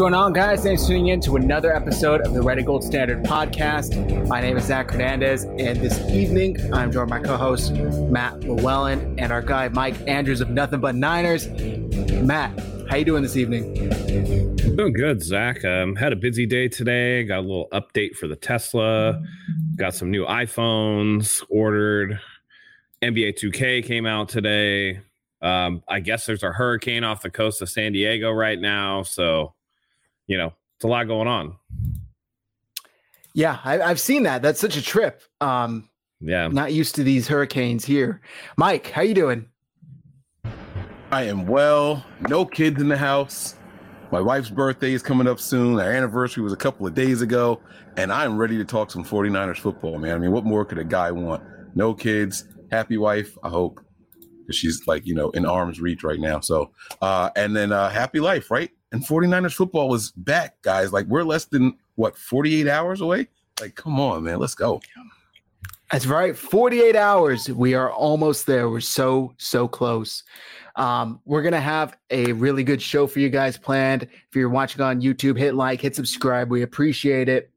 Going on, guys? Thanks for tuning in to another episode of the Red and Gold Standard podcast. My name is Zach Hernandez, and this evening I'm joined by my co-host Matt Llewellyn and our guy Mike Andrews of Nothing But Niners. Matt, how you doing this evening? Doing good, Zach. Um, had a busy day today. Got a little update for the Tesla. Got some new iPhones ordered. NBA 2K came out today. Um, I guess there's a hurricane off the coast of San Diego right now, so you know, it's a lot going on. Yeah, I, have seen that. That's such a trip. Um, yeah, not used to these hurricanes here. Mike, how you doing? I am well. No kids in the house. My wife's birthday is coming up soon. Our anniversary was a couple of days ago, and I'm ready to talk some 49ers football, man. I mean, what more could a guy want? No kids, happy wife, I hope. Because she's like, you know, in arm's reach right now. So, uh, and then uh, happy life, right? And 49ers football was back, guys. Like we're less than what 48 hours away. Like, come on, man, let's go. That's right. 48 hours. We are almost there. We're so, so close. Um, we're going to have a really good show for you guys planned. If you're watching on YouTube, hit like, hit subscribe. We appreciate it.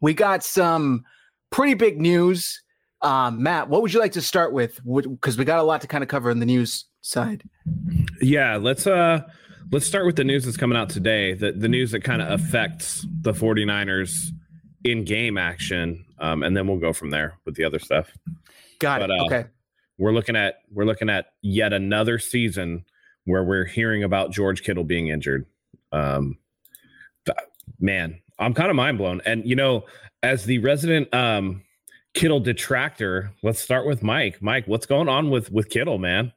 We got some pretty big news. Um, Matt, what would you like to start with? Because we got a lot to kind of cover in the news side. Yeah, let's uh let's start with the news that's coming out today. The the news that kind of affects the 49ers in game action. Um, and then we'll go from there with the other stuff. Got but, it. Uh, okay. We're looking at we're looking at yet another season where we're hearing about George Kittle being injured. Um, man, I'm kind of mind blown. And you know, as the resident um, Kittle detractor, let's start with Mike. Mike, what's going on with with Kittle, man?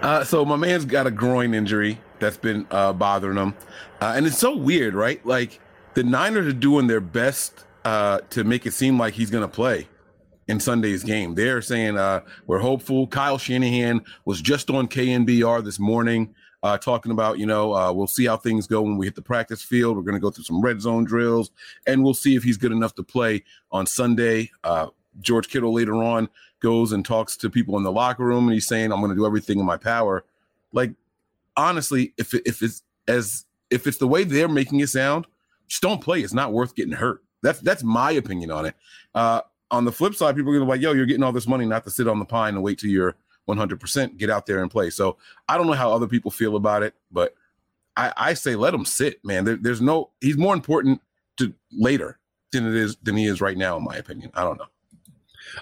Uh, so my man's got a groin injury that's been uh, bothering him, uh, and it's so weird, right? Like the Niners are doing their best uh, to make it seem like he's going to play in Sunday's game. They're saying uh, we're hopeful. Kyle Shanahan was just on KNBR this morning. Uh, talking about, you know, uh, we'll see how things go when we hit the practice field. We're going to go through some red zone drills, and we'll see if he's good enough to play on Sunday. Uh, George Kittle later on goes and talks to people in the locker room and he's saying, I'm going to do everything in my power. Like, honestly, if, if it's as if it's the way they're making it sound, just don't play. It's not worth getting hurt. That's that's my opinion on it. Uh, on the flip side, people are gonna be like, "Yo, you're getting all this money not to sit on the pine and wait till you're 100 percent. Get out there and play." So I don't know how other people feel about it, but I, I say let him sit, man. There, there's no. He's more important to later than it is than he is right now, in my opinion. I don't know.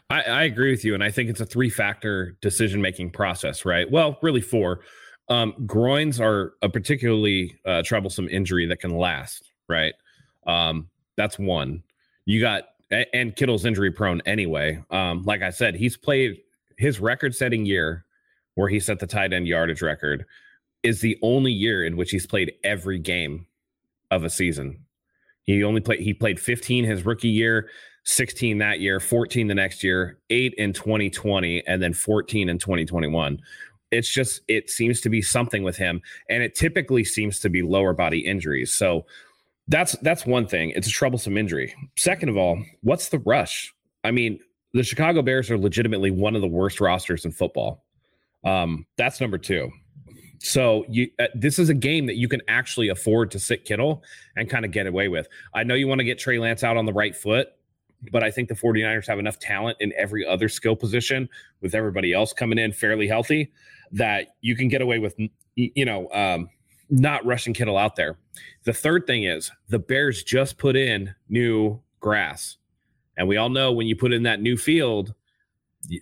I, I agree with you, and I think it's a three factor decision making process, right? Well, really four. Um, groins are a particularly uh, troublesome injury that can last, right? Um, that's one. You got and Kittle's injury prone anyway. Um, like I said, he's played his record setting year where he set the tight end yardage record is the only year in which he's played every game of a season. He only played he played 15 his rookie year, 16 that year, 14 the next year, 8 in 2020 and then 14 in 2021. It's just it seems to be something with him and it typically seems to be lower body injuries. So That's that's one thing. It's a troublesome injury. Second of all, what's the rush? I mean, the Chicago Bears are legitimately one of the worst rosters in football. Um, that's number two. So you, uh, this is a game that you can actually afford to sit Kittle and kind of get away with. I know you want to get Trey Lance out on the right foot, but I think the 49ers have enough talent in every other skill position with everybody else coming in fairly healthy that you can get away with, you know, um, not rushing Kittle out there. The third thing is the Bears just put in new grass. And we all know when you put in that new field,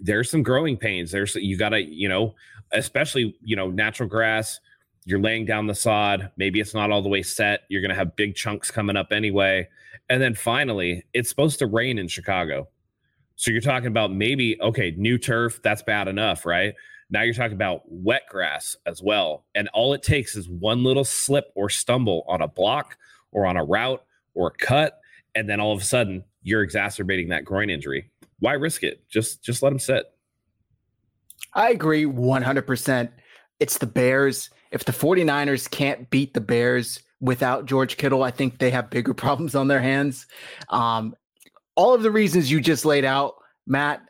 there's some growing pains. There's you got to, you know, especially, you know, natural grass, you're laying down the sod, maybe it's not all the way set. You're going to have big chunks coming up anyway. And then finally, it's supposed to rain in Chicago. So you're talking about maybe okay, new turf, that's bad enough, right? Now you're talking about wet grass as well. And all it takes is one little slip or stumble on a block or on a route or a cut. And then all of a sudden you're exacerbating that groin injury. Why risk it? Just just let them sit. I agree 100%. It's the Bears. If the 49ers can't beat the Bears without George Kittle, I think they have bigger problems on their hands. Um, all of the reasons you just laid out, Matt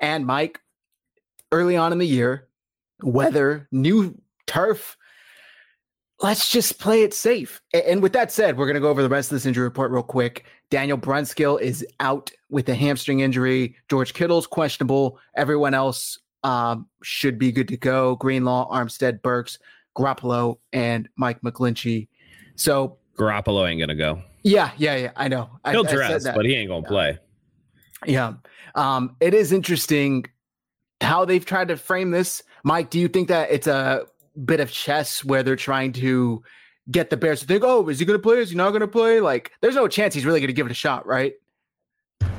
and Mike, early on in the year, weather, new turf. Let's just play it safe. And with that said, we're going to go over the rest of this injury report real quick. Daniel Brunskill is out with a hamstring injury. George Kittle's questionable. Everyone else um, should be good to go. Greenlaw, Armstead, Burks, Garoppolo, and Mike McGlinchey. So Garoppolo ain't gonna go. Yeah, yeah, yeah. I know. He'll I, dress, I but he ain't gonna yeah. play. Yeah. Um, it is interesting how they've tried to frame this. Mike, do you think that it's a bit of chess where they're trying to get the Bears to think, oh, is he to play? Is he not to play? Like, there's no chance he's really to give it a shot, right?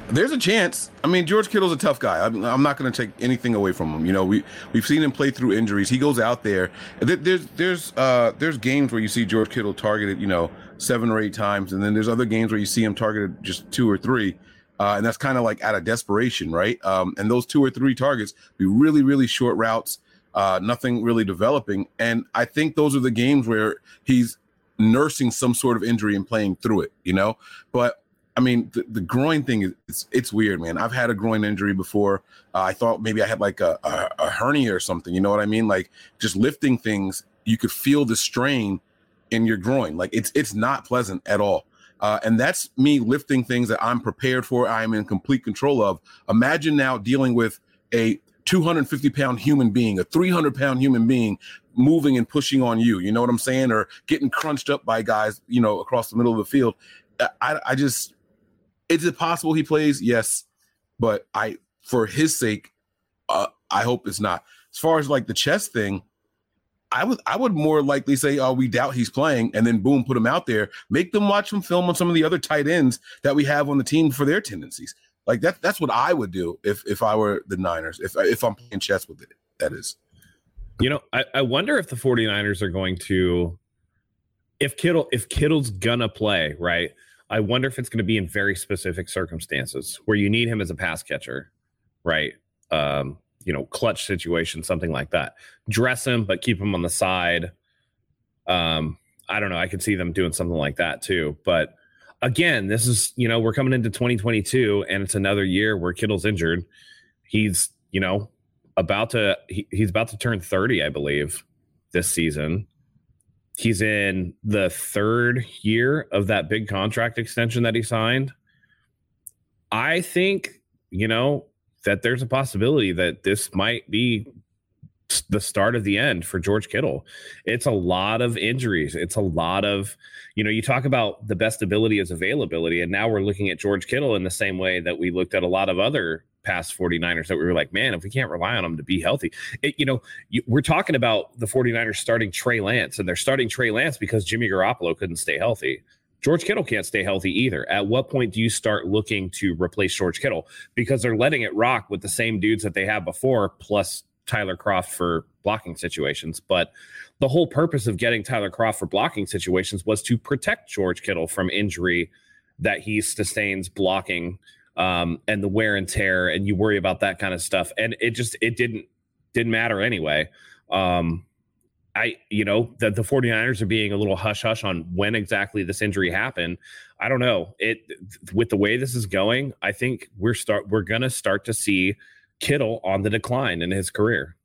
There's a chance. I mean, George Kittle's a tough guy. I'm, I'm not going to take anything away from him. You know, we we've seen him play through injuries. He goes out there. There's there's uh there's games where you see George Kittle targeted, you know, seven or eight times, and then there's other games where you see him targeted just two or three. Uh, and that's kind of like out of desperation, right? Um, and those two or three targets be really, really short routes, uh, nothing really developing. And I think those are the games where he's nursing some sort of injury and playing through it, you know. But I mean, the, the groin thing is it's, it's, weird, man. I've had a groin injury before. Uh, I thought maybe I had like a, a, a hernia or something. You know what I mean? Like just lifting things, you could feel the strain in your groin. Like it's it's not pleasant at all. Uh, and that's me lifting things that I'm prepared for, I'm in complete control of. Imagine now dealing with a 250 pound human being, a 300 pound human being moving and pushing on you. You know what I'm saying? Or getting crunched up by guys, you know, across the middle of the field. I, I just, is it possible he plays? Yes. But I, for his sake, uh, I hope it's not. As far as like the chess thing, I would I would more likely say, oh, we doubt he's playing, and then boom, put him out there. Make them watch him film on some of the other tight ends that we have on the team for their tendencies. Like that that's what I would do if if I were the Niners, if if I'm playing chess with it. That is. You know, I, I wonder if the 49ers are going to if Kittle if Kittle's gonna play, right? I wonder if it's going to be in very specific circumstances where you need him as a pass catcher, right? Um, you know, clutch situation, something like that. Dress him, but keep him on the side. Um, I don't know. I could see them doing something like that too. But again, this is, you know, we're coming into 2022 and it's another year where Kittle's injured. He's, you know, about to, he, he's about to turn 30, I believe, this season. He's in the third year of that big contract extension that he signed. I think, you know, that there's a possibility that this might be the start of the end for George Kittle. It's a lot of injuries. It's a lot of, you know, you talk about the best ability is availability. And now we're looking at George Kittle in the same way that we looked at a lot of other past 49ers that we were like, man, if we can't rely on them to be healthy, it, you know, you, we're talking about the 49ers starting Trey Lance and they're starting Trey Lance because Jimmy Garoppolo couldn't stay healthy. George Kittle can't stay healthy either. At what point do you start looking to replace George Kittle? Because they're letting it rock with the same dudes that they had before, plus Tyler Kroft for blocking situations. But the whole purpose of getting Tyler Kroft for blocking situations was to protect George Kittle from injury that he sustains blocking um, and the wear and tear, and you worry about that kind of stuff. And it just it didn't didn't matter anyway. Um, I, you know, that the 49ers are being a little hush hush on when exactly this injury happened. I don't know. It with the way this is going, I think we're start we're gonna start to see Kittle on the decline in his career.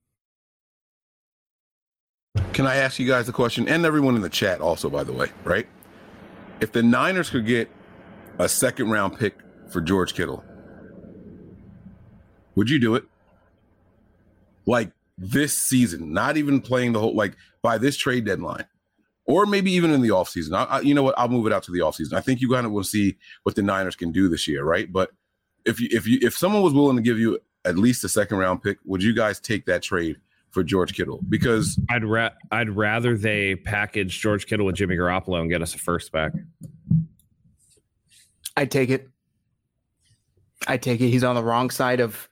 Can I ask you guys a question? And everyone in the chat also, by the way, right? If the Niners could get a second round pick for George Kittle, would you do it? Like this season, not even playing the whole like by this trade deadline, or maybe even in the offseason. I, I, you know what? I'll move it out to the offseason. I think you kind of will see what the Niners can do this year, right? But if you if you if someone was willing to give you at least a second round pick, would you guys take that trade for George Kittle? Because I'd ra- I'd rather they package George Kittle with Jimmy Garoppolo and get us a first back. I'd take it. I'd take it. He's on the wrong side of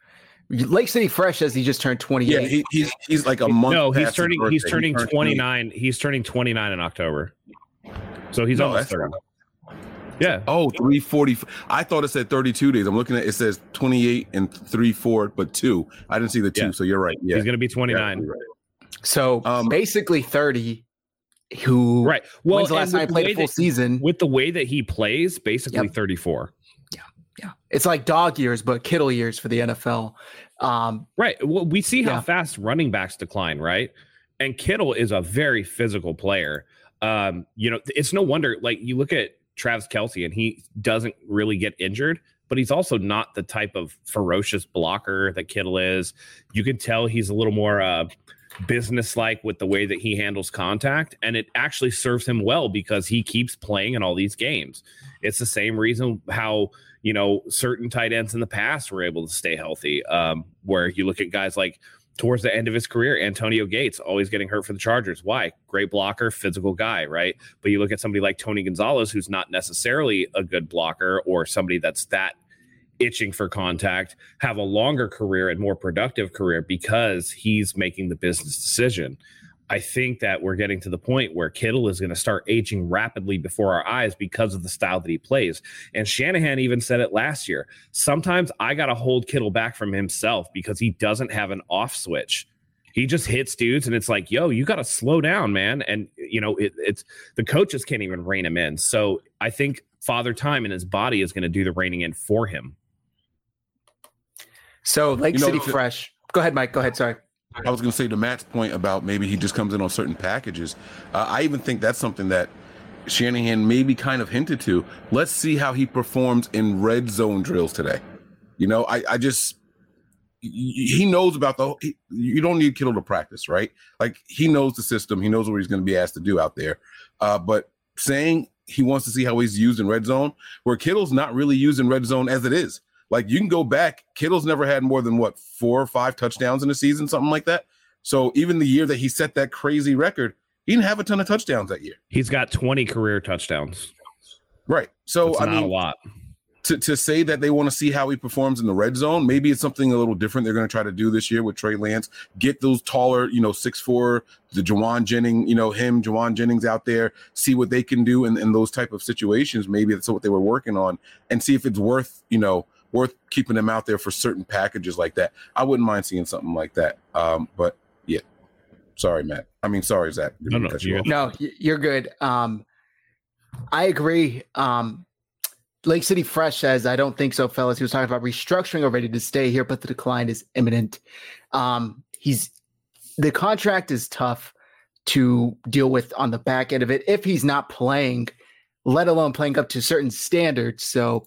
Lake City Fresh says he just turned 28. yeah, he, he's he's like a month. No, he's past his turning he's birthday. He turning turned 29. He's turning 29 in October. So he's No, almost that's- 30. Yeah. Oh, 340. I thought it said 32 days. I'm looking at it says 28 and 3 4, but 2. I didn't see the 2, Yeah. so you're right. Yeah. He's going to be 29. Right. So Um, basically 30 who Right. Well, when's the last and time he with the played way a full that- season? with the way that he plays, basically Yep. 34. Yeah. It's like dog years, but Kittle years for the NFL. Um, Right. Well, we see how Yeah. fast running backs decline, right? And Kittle is a very physical player. Um, you know, it's no wonder, like, you look at Travis Kelce and he doesn't really get injured, but he's also not the type of ferocious blocker that Kittle is. You can tell he's a little more uh business-like with the way that he handles contact, and it actually serves him well because he keeps playing in all these games. It's the same reason how you know certain tight ends in the past were able to stay healthy. Um, where you look at guys like towards the end of his career, Antonio Gates always getting hurt for the Chargers. Why? Great blocker, physical guy, right? But you look at somebody like Tony Gonzalez, who's not necessarily a good blocker or somebody that's that itching for contact, have a longer career and more productive career because he's making the business decision. I think that we're getting to the point where Kittle is going to start aging rapidly before our eyes because of the style that he plays. And Shanahan even said it last year. Sometimes I got to hold Kittle back from himself because he doesn't have an off switch. He just hits dudes, and it's like, yo, you got to slow down, man. And you know, it, it's the coaches can't even rein him in. So I think Father Time and his body is going to do the reining in for him. so Lake You know, City Fresh. Go ahead, Mike. Go ahead. Sorry. I was going to say to Matt's point about maybe he just comes in on certain packages. Uh, I even think that's something that Shanahan maybe kind of hinted to. Let's see how he performs in red zone drills today. You know, I, I just he knows about the. He, you don't need Kittle to practice, right? Like he knows the system. He knows what he's going to be asked to do out there. Uh, but saying he wants to see how he's used in red zone, where Kittle's not really used in red zone as it is. Like you can go back, Kittle's never had more than what four or five touchdowns in a season, something like that. So even the year that he set that crazy record, he didn't have a ton of touchdowns that year. He's got 20 career touchdowns. Right. So That's I not mean, a lot. to, to say that they want to see how he performs in the red zone, maybe it's something a little different they're going to try to do this year with Trey Lance. Get those taller, you know, six four, the Jauan Jennings, you know, him, Jauan Jennings out there, see what they can do in, in those type of situations. Maybe that's what they were working on, and see if it's worth, you know, worth keeping them out there for certain packages like that. I wouldn't mind seeing something like that. Um, but yeah, sorry, Matt. I mean, sorry, Zach. Didn't No, no, you you're. No, you're good. Um, I agree. Um, Lake City Fresh says, I don't think so, fellas. He was talking about restructuring already to stay here, but the decline is imminent. Um, he's the contract is tough to deal with on the back end of it if he's not playing, let alone playing up to certain standards. So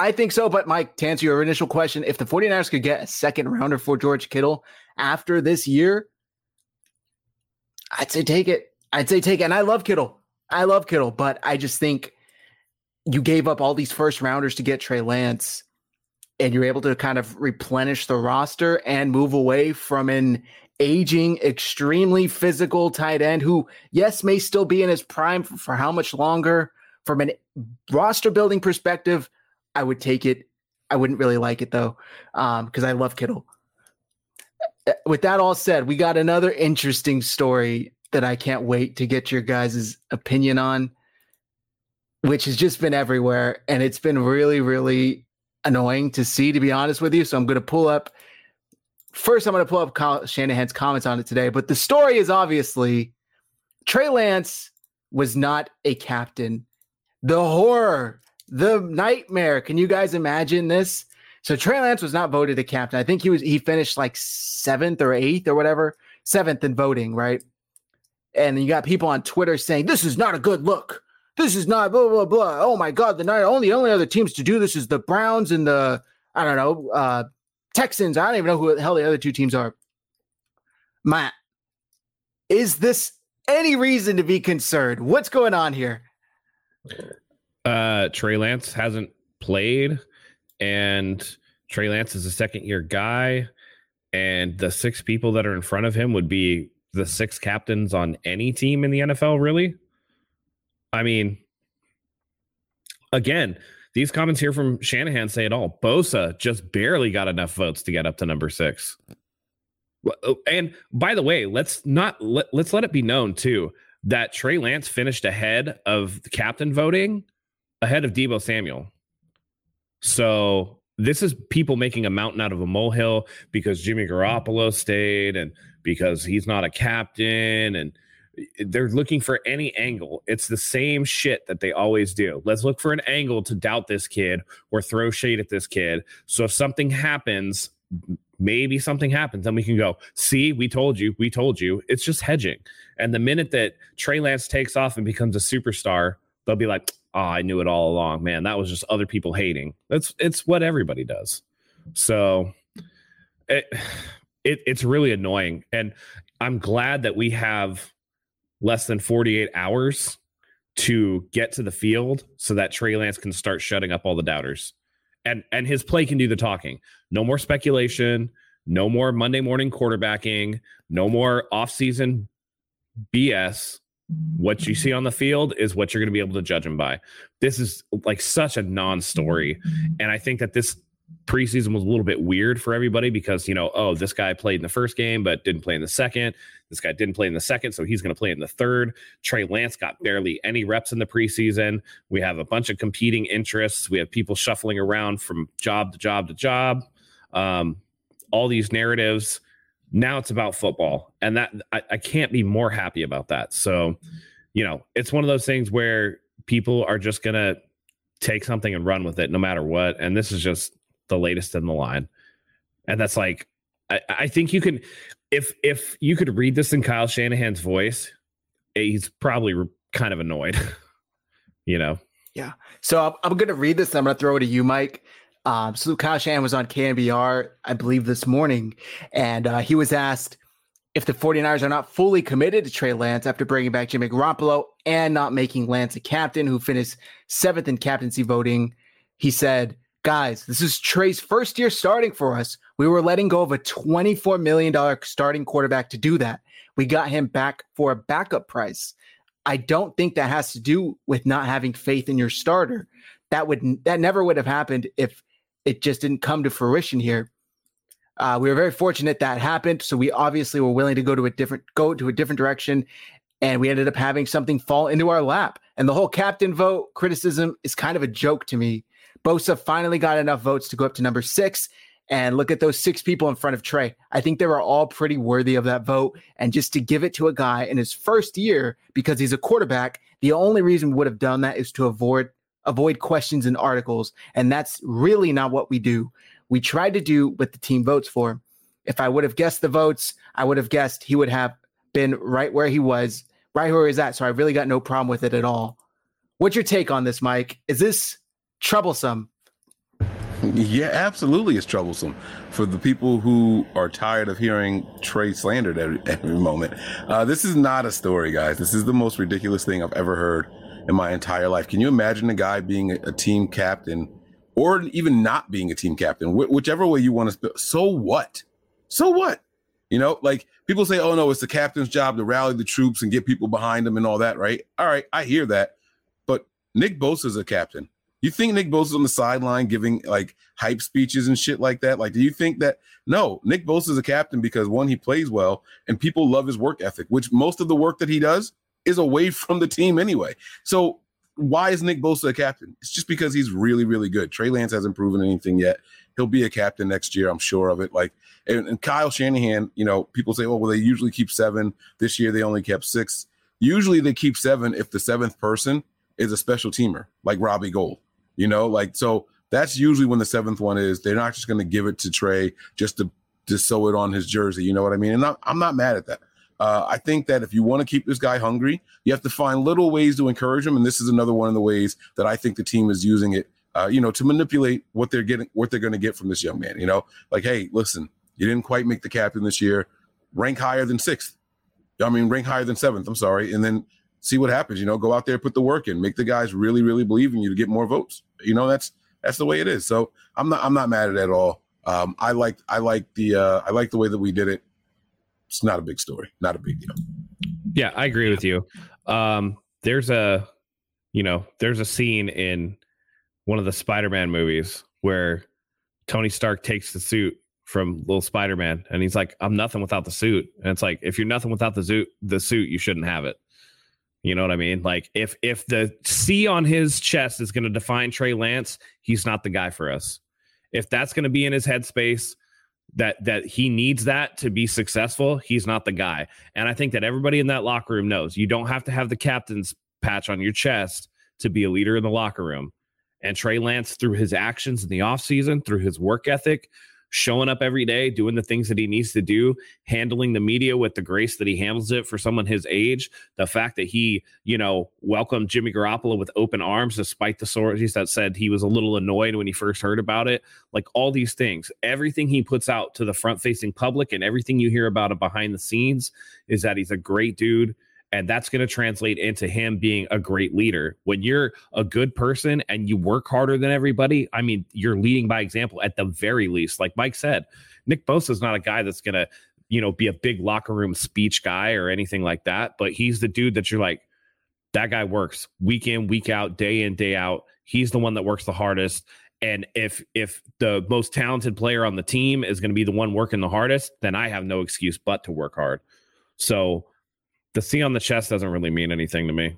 I think so. But Mike, to answer your initial question, if the 49ers could get a second rounder for George Kittle after this year, I'd say take it. I'd say take it. And I love Kittle. I love Kittle, but I just think you gave up all these first rounders to get Trey Lance, and you're able to kind of replenish the roster and move away from an aging, extremely physical tight end who, yes, may still be in his prime for, for how much longer. From a roster building perspective, I would take it. I wouldn't really like it though, because I love Kittle. Uh, With that all said, we got another interesting story that I can't wait to get your guys' opinion on, which has just been everywhere. And it's been really, really annoying to see, to be honest with you. So I'm going to pull up first I'm going to pull up Kyle Shanahan's comments on it today, but the story is obviously Trey Lance was not a captain. The horror, the nightmare. Can you guys imagine this? So Trey Lance was not voted a captain. I think he was he finished like seventh or eighth or whatever, seventh in voting, right? And you got people on Twitter saying this is not a good look. This is not blah blah blah. Oh my god, the night only only other teams to do this is the Browns and the I don't know uh, Texans. I don't even know who the hell the other two teams are. Matt, is this any reason to be concerned? What's going on here? Uh, Trey Lance hasn't played, and Trey Lance is a second year guy, and the six people that are in front of him would be the six captains on any team in the NFL, really. I mean, again, these comments here from Shanahan say it all. Bosa just barely got enough votes to get up to number six. Oh, and by the way, let's not let, let's let it be known too that Trey Lance finished ahead of the captain voting, ahead of Debo Samuel. So this is people making a mountain out of a molehill because Jimmy Garoppolo stayed and because he's not a captain and they're looking for any angle. It's the same shit that they always do. Let's look for an angle to doubt this kid or throw shade at this kid. So if something happens, maybe something happens, then we can go, see, we told you, we told you. It's just hedging. And the minute that Trey Lance takes off and becomes a superstar, they'll be like, oh, I knew it all along. Man, that was just other people hating. That's it's what everybody does. So it, it it's really annoying. And I'm glad that we have less than 48 hours to get to the field so that Trey Lance can start shutting up all the doubters. And and his play can do the talking. No more speculation, no more Monday morning quarterbacking, no more offseason BS. What you see on the field is what you're going to be able to judge him by. This is like such a non-story. And I think that this preseason was a little bit weird for everybody because you know oh this guy played in the first game but didn't play in the second. This guy didn't play in the second so he's going to play in the third. Trey lance got barely any reps in the preseason. We have a bunch of competing interests. We have people shuffling around from job to job to job. Um, all these narratives now it's about football and that I, I can't be more happy about that so you know it's one of those things where people are just to take something and run with it no matter what and this is just the latest in the line. And that's like, I, I think you can, if if you could read this in Kyle Shanahan's voice, eh, he's probably kind of annoyed, you know. Yeah. So I'm, I'm to read this. I'm to throw it to you, Mike. Um, so Shanahan was on KNBR, I believe, this morning, and uh, he was asked if the 49ers are not fully committed to Trey Lance after bringing back Jimmy Garoppolo and not making Lance a captain, who finished seventh in captaincy voting. He said, Guys, this is Trey's first year starting for us. We were letting go of a $24 million starting quarterback to do that. We got him back for a backup price. I don't think that has to do with not having faith in your starter. That would that never would have happened if it just didn't come to fruition here. Uh, we were very fortunate that happened, so we obviously were willing to go to a different go to a different direction, and we ended up having something fall into our lap. And the whole captain vote criticism is kind of a joke to me Bosa finally got enough votes to go up to number six. And look at those six people in front of Trey. I think they were all pretty worthy of that vote. And just to give it to a guy in his first year because he's a quarterback, the only reason we would have done that is to avoid avoid questions and articles. And that's really not what we do. We tried to do what the team votes for. If I would have guessed the votes, I would have guessed he would have been right where he was, right where he's at. So I really got no problem with it at all. What's your take on this, Mike? Is this troublesome. Yeah, absolutely, it's troublesome for the people who are tired of hearing Trey slandered every, every moment. Uh, this is not a story, guys. This is the most ridiculous thing I've ever heard in my entire life. Can you imagine a guy being a, team captain, or even not being a team captain, wh- whichever way you want to? So what? So what? You know, like people say, "Oh no, it's the captain's job to rally the troops and get people behind him and all that." Right? All right, I hear that, but Nick Bosa is a captain. You think Nick Bosa's on the sideline giving like hype speeches and shit like that? Like, do you think that? No, Nick Bosa is a captain because one, he plays well, and people love his work ethic, which most of the work that he does is away from the team anyway. So why is Nick Bosa a captain? It's just because he's really, really good. Trey Lance hasn't proven anything yet. He'll be a captain next year, I'm sure of it. Like, and, and Kyle Shanahan, you know, people say, oh, well, they usually keep seven. This year they only kept six. Usually they keep seven if the seventh person is a special teamer, like Robbie Gould. You know, like so that's usually when the seventh one is. They're not just going to give it to Trey just to to sew it on his jersey. You know what I mean? And I'm, I'm not mad at that. Uh, I think that if you want to keep this guy hungry, you have to find little ways to encourage him, and this is another one of the ways that I think the team is using it. Uh, you know, to manipulate what they're getting, what they're going to get from this young man. You know, like, hey, listen, you didn't quite make the captain this year. Rank higher than sixth. I mean, rank higher than seventh. I'm sorry, and then see what happens. You know, go out there, put the work in, make the guys really, really believe in you to get more votes. You know, that's that's the way it is. So I'm not I'm not mad at it at all. Um, I like I like the uh, I like the way that we did it. It's not a big story, not a big deal. Yeah, I agree with you. Um, there's a, you know, there's a scene in one of the Spider-Man movies where Tony Stark takes the suit from little Spider-Man and he's like, I'm nothing without the suit. And it's like, if you're nothing without the suit, the suit, you shouldn't have it. You know what I mean? Like if if the C on his chest is going to define Trey Lance, he's not the guy for us. If that's going to be in his headspace, that that he needs that to be successful, he's not the guy. And I think that everybody in that locker room knows you don't have to have the captain's patch on your chest to be a leader in the locker room. And Trey Lance, through his actions in the offseason, through his work ethic, showing up every day, doing the things that he needs to do, handling the media with the grace that he handles it for someone his age. The fact that he, you know, welcomed Jimmy Garoppolo with open arms, despite the stories that said he was a little annoyed when he first heard about it. Like all these things, everything he puts out to the front facing public and everything you hear about him behind the scenes is that he's a great dude and that's going to translate into him being a great leader. When you're a good person and you work harder than everybody, I mean, you're leading by example at the very least. Like Mike said, Nick Bosa is not a guy that's going to, you know, be a big locker room speech guy or anything like that. But he's the dude that you're like, that guy works week in, week out, day in, day out. He's the one that works the hardest. And if if the most talented player on the team is going to be the one working the hardest, then I have no excuse but to work hard. So the C on the chest doesn't really mean anything to me.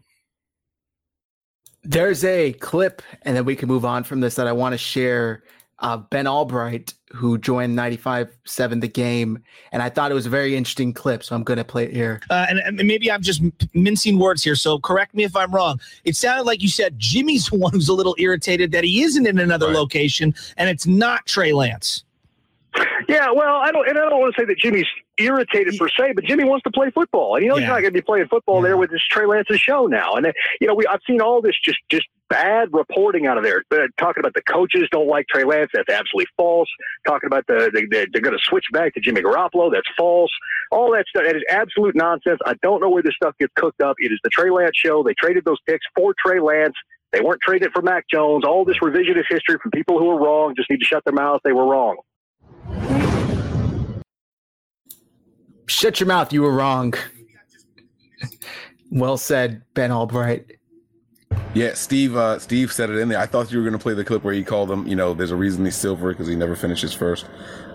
There's a clip, and then we can move on from this that I want to share. Uh, ben Albright, who joined 95 7 the game, and I thought it was a very interesting clip, so I'm going to play it here. Uh, and, and, maybe I'm just mincing words here, so correct me if I'm wrong. It sounded like you said Jimmy's the one who's a little irritated that he isn't in another right. location, and it's not Trey Lance. Yeah, well, I don't, and I don't want to say that Jimmy's irritated per se, but Jimmy wants to play football, and you know yeah. he's not going to be playing football yeah. there with this Trey Lance's show now. And you know, we I've seen all this just just bad reporting out of there, uh, talking about the coaches don't like Trey Lance. That's absolutely false. Talking about the, the, the they're going to switch back to Jimmy Garoppolo. That's false. All that stuff that is absolute nonsense. I don't know where this stuff gets cooked up. It is the Trey Lance show. They traded those picks for Trey Lance. They weren't traded for Mac Jones. All this revisionist history from people who were wrong just need to shut their mouths. They were wrong. Shut your mouth. You were wrong. well said, Ben Albright. Yeah, Steve. Uh, Steve said it in there. I thought you were going to play the clip where he called him. You know, there's a reason he's silver because he never finishes first.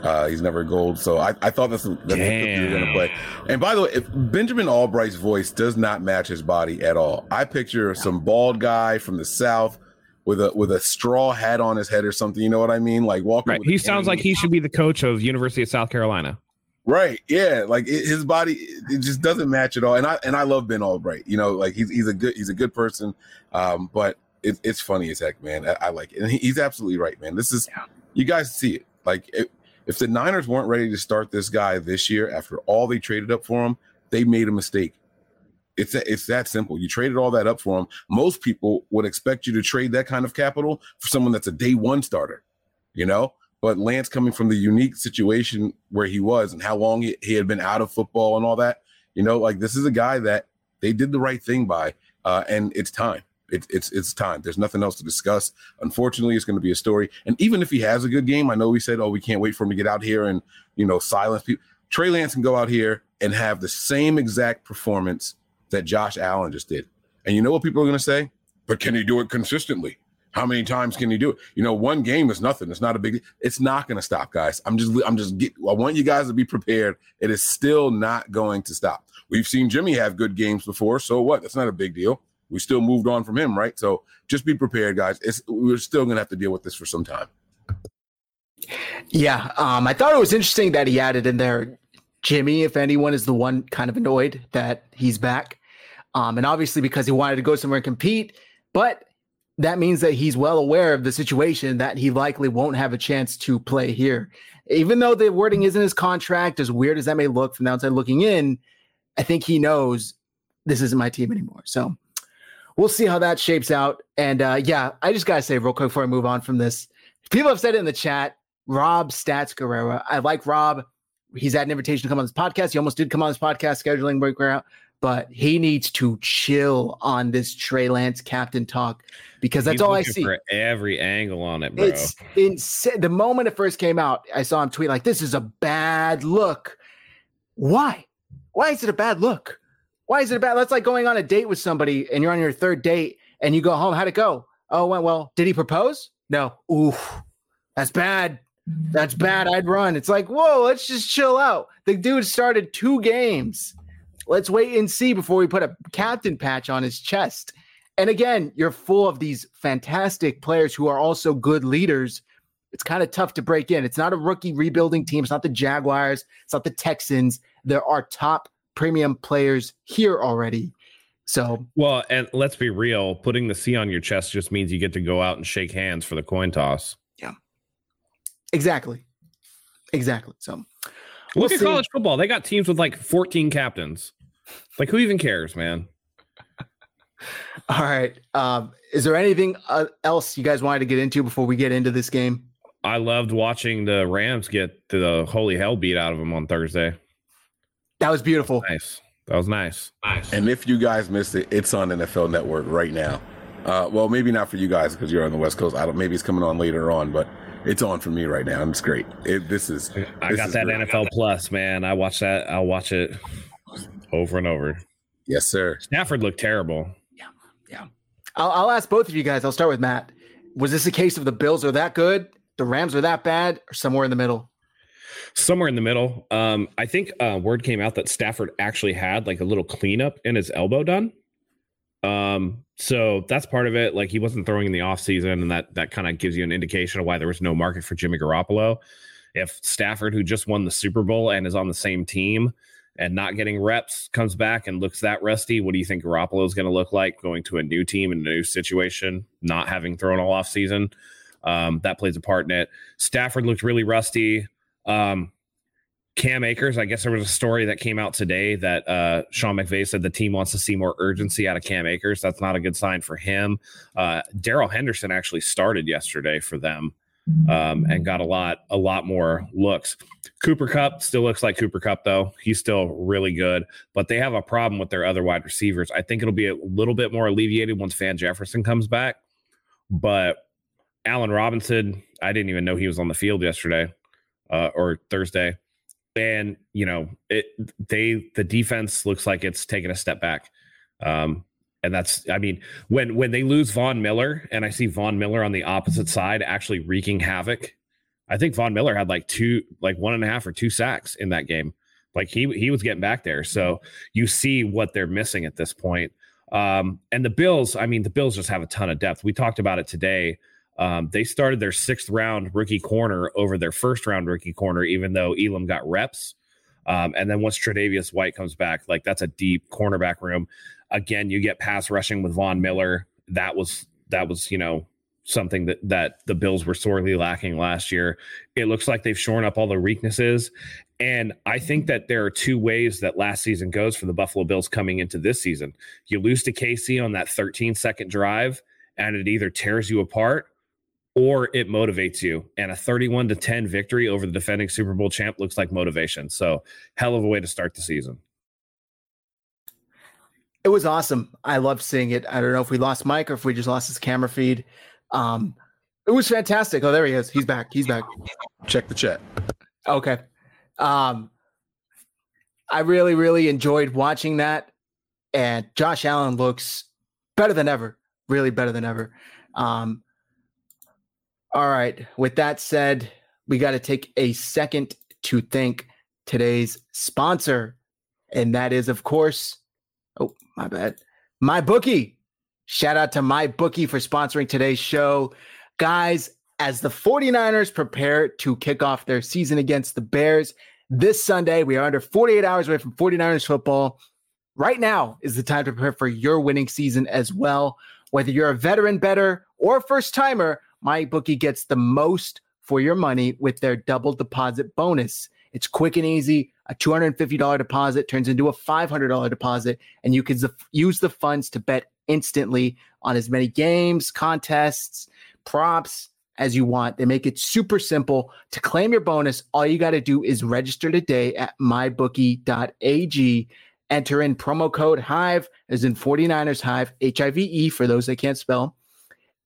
Uh, he's never gold. So I, I thought that's, that's the clip you were going to play. And by the way, if Benjamin Albright's voice does not match his body at all. I picture some bald guy from the south with a with a straw hat on his head or something. You know what I mean? Like walking. Right. He sounds like he should be the coach of University of South Carolina. Right. Yeah. Like it, his body, it just doesn't match at all. And I and I love Ben Albright. You know, like he's he's a good he's a good person. Um, but it, it's funny as heck, man. I, I like it, and he, he's absolutely right, man. This is yeah. you guys see it. Like it, if the Niners weren't ready to start this guy this year after all they traded up for him, they made a mistake. It's it's that simple. You traded all that up for him. Most people would expect you to trade that kind of capital for someone that's a day one starter. You know, but Lance coming from the unique situation where he was and how long he, had been out of football and all that, you know, like this is a guy that they did the right thing by, uh, and it's time. It, it's it's time. There's nothing else to discuss. Unfortunately, it's going to be a story. And even if he has a good game, I know we said, "Oh, we can't wait for him to get out here and you know silence people." Trey Lance can go out here and have the same exact performance that Josh Allen just did. And you know what people are going to say? But can he do it consistently? How many times can he do it? You know, one game is nothing. It's not a big. It's not going to stop, guys. I'm just. I'm just. Get, I want you guys to be prepared. It is still not going to stop. We've seen Jimmy have good games before, so what? That's not a big deal. we still moved on from him, right? So just be prepared, guys. It's we're still gonna have to deal with this for some time. Yeah, um, I thought it was interesting that he added in there Jimmy, if anyone, is the one kind of annoyed that he's back. Um, and obviously because he wanted to go somewhere and compete, but that means that he's well aware of the situation that he likely won't have a chance to play here. Even though the wording isn't his contract, as weird as that may look from the outside looking in, I think he knows this isn't my team anymore. So we'll see how that shapes out. And uh, yeah, I just gotta say real quick before I move on from this, people have said it in the chat. Rob Stats Guerrero, I like Rob. He's had an invitation to come on this podcast. He almost did come on this podcast, scheduling out, but he needs to chill on this Trey Lance captain talk because that's He's all I see. For every angle on it, bro. It's insane. The moment it first came out, I saw him tweet like, "This is a bad look." Why? Why is it a bad look? Why is it a bad? That's like going on a date with somebody and you're on your third date and you go home. How'd it go? Oh, went well. Did he propose? No. Oof. That's bad. That's bad. I'd run. It's like, whoa, let's just chill out. The dude started two games. Let's wait and see before we put a captain patch on his chest. And again, you're full of these fantastic players who are also good leaders. It's kind of tough to break in. It's not a rookie rebuilding team. It's not the Jaguars. It's not the Texans. There are top premium players here already. So, well, and let's be real, putting the C on your chest just means you get to go out and shake hands for the coin toss. Yeah. Exactly. Exactly. So, we'll look at see. college football. They got teams with like 14 captains. Like, who even cares, man? All right. Um, is there anything uh, else you guys wanted to get into before we get into this game? I loved watching the Rams get the holy hell beat out of them on Thursday. That was beautiful. Nice. That was nice. Nice. And if you guys missed it, it's on NFL Network right now. Uh, well, maybe not for you guys because you're on the West Coast. I don't. Maybe it's coming on later on, but it's on for me right now, and it's great. It, this is. I got is that great. NFL Plus, man. I watch that. I'll watch it over and over. Yes, sir. Stafford looked terrible. Yeah, yeah. I'll, I'll ask both of you guys. I'll start with Matt. Was this a case of the Bills are that good, the Rams are that bad, or somewhere in the middle? somewhere in the middle. Um, I think uh, word came out that Stafford actually had like a little cleanup in his elbow done. Um, so that's part of it. Like he wasn't throwing in the offseason, and that that kind of gives you an indication of why there was no market for Jimmy Garoppolo. If Stafford, who just won the Super Bowl and is on the same team and not getting reps, comes back and looks that rusty, what do you think Garoppolo is going to look like going to a new team in a new situation, not having thrown all offseason? Um, that plays a part in it. Stafford looked really rusty. Um, Cam Akers, I guess there was a story that came out today that uh, Sean McVay said the team wants to see more urgency out of Cam Akers. That's not a good sign for him. Uh, Darrell Henderson actually started yesterday for them um, and got a lot, a lot more looks. Cooper Kupp still looks like Cooper Kupp though. He's still really good, but they have a problem with their other wide receivers. I think it'll be a little bit more alleviated once Van Jefferson comes back. But Allen Robinson, I didn't even know he was on the field yesterday uh, or Thursday. And you know, it they the defense looks like it's taken a step back. Um, and that's I mean, when when they lose Von Miller and I see Von Miller on the opposite side actually wreaking havoc, I think Von Miller had like two, like one and a half or two sacks in that game. Like he he was getting back there. So you see what they're missing at this point. Um, and the Bills, I mean, the Bills just have a ton of depth. We talked about it today. Um, they started their sixth round rookie corner over their first round rookie corner, even though Elam got reps. Um, and then once Tre'Davious White comes back, like that's a deep cornerback room. Again, you get pass rushing with Von Miller. That was that was you know something that that the Bills were sorely lacking last year. It looks like they've shorn up all their weaknesses, and I think that there are two ways that last season goes for the Buffalo Bills coming into this season. You lose to KC on that 13 second drive, and it either tears you apart or it motivates you. And a 31 to 10 victory over the defending Super Bowl champ looks like motivation. So, hell of a way to start the season. It was awesome. I loved seeing it. I don't know if we lost Mike or if we just lost his camera feed. Um, it was fantastic. Oh, there he is. He's back. He's back. Check the chat. Okay. Um, I really, really enjoyed watching that. And Josh Allen looks better than ever. Really better than ever. Um, all right. With that said, we got to take a second to thank today's sponsor. And that is, of course, oh, my bad, MyBookie. Shout out to MyBookie for sponsoring today's show. Guys, as the 49ers prepare to kick off their season against the Bears this Sunday, we are under 48 hours away from 49ers football. Right now is the time to prepare for your winning season as well. Whether you're a veteran better or first timer, MyBookie gets the most for your money with their double deposit bonus. It's quick and easy. A $250 deposit turns into a $500 deposit, and you can use the funds to bet instantly on as many games, contests, props as you want. They make it super simple to claim your bonus. All you got to do is register today at mybookie.ag. Enter in promo code HIVE, as in 49ers Hive, H I V E for those that can't spell.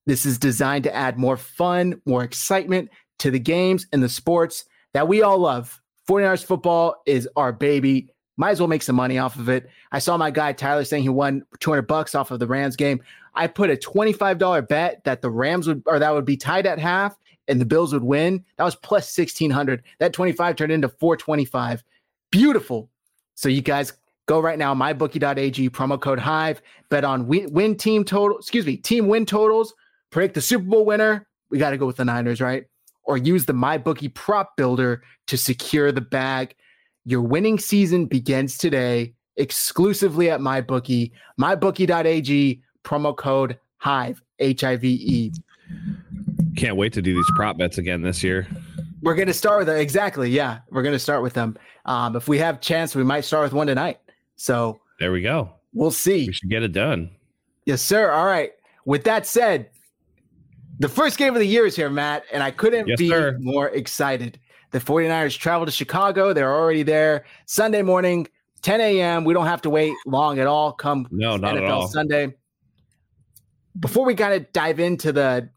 This is designed to add more fun, more excitement to the games and the sports that we all love. 49ers football is our baby. Might as well make some money off of it. I saw my guy Tyler saying he won 200 bucks off of the Rams game. I put a $25 bet that the Rams would, or that would be tied at half and the Bills would win. That was plus 1600. That 25 turned into 425. Beautiful. So you guys go right now, mybookie.ag, promo code HIVE, bet on win, win team total, excuse me, team win totals, predict the Super Bowl winner. We got to go with the Niners, right? Or use the MyBookie prop builder to secure the bag. Your winning season begins today exclusively at MyBookie. MyBookie.ag, promo code HIVE, H I V E. Can't wait to do these prop bets again this year. We're going to start with them. Exactly. Yeah. We're going to start with them. Um, if we have chance, we might start with one tonight. So there we go. We'll see. We should get it done. Yes, sir. All right. With that said, the first game of the year is here, Matt, and I couldn't yes, be sir. more excited. The 49ers travel to Chicago. They're already there Sunday morning, 10 a.m. We don't have to wait long at all. Come no, not NFL at all. Sunday. Before we kind of dive into the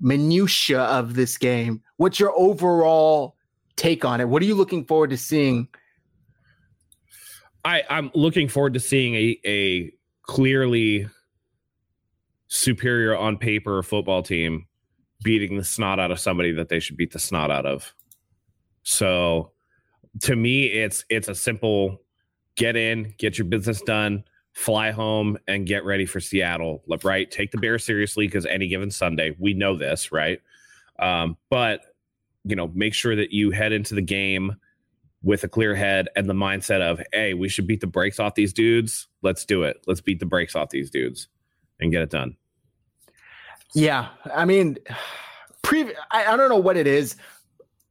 minutia of this game, what's your overall take on it? What are you looking forward to seeing? I, I'm looking forward to seeing a, a clearly superior on paper football team beating the snot out of somebody that they should beat the snot out of. So to me, it's it's a simple get in, get your business done, fly home, and get ready for Seattle. Right? Take the Bears seriously because any given Sunday, we know this, right? Um, but you know, make sure that you head into the game with a clear head and the mindset of, hey, we should beat the brakes off these dudes. Let's do it. Let's beat the brakes off these dudes and get it done. Yeah, I mean, pre- I, I don't know what it is.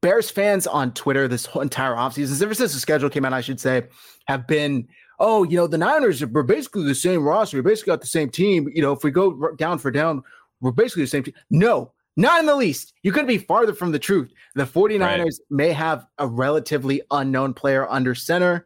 Bears fans on Twitter this whole entire offseason, ever since the schedule came out, I should say, have been, oh, you know, the Niners are basically the same roster. We basically got the same team. You know, if we go down for down, we're basically the same team. No, not in the least. You couldn't be farther from the truth. The 49ers right. may have a relatively unknown player under center.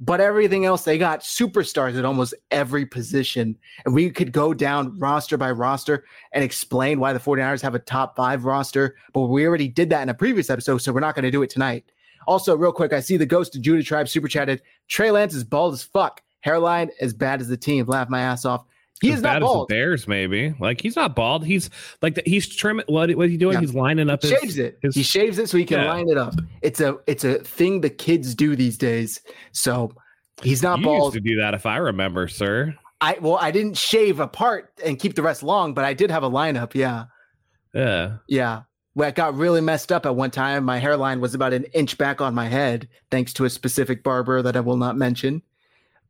But everything else, they got superstars at almost every position. And we could go down roster by roster and explain why the 49ers have a top five roster. But we already did that in a previous episode, so we're not going to do it tonight. Also, real quick, I see the ghost of Judah Tribe super chatted. Trey Lance is bald as fuck. Hairline as bad as the team. Laugh my ass off. He is not bald. Bears, maybe. Like he's not bald. He's like the, he's trimming. What what are you doing? Yeah. He's lining up. He his, shaves it. His, he shaves it so he can yeah. line it up. It's a it's a thing the kids do these days. So he's not you bald. Used to do that if I remember, sir. I well, I didn't shave a part and keep the rest long, but I did have a lineup. Yeah. Yeah. Yeah. Well, it got really messed up at one time. My hairline was about an inch back on my head, thanks to a specific barber that I will not mention.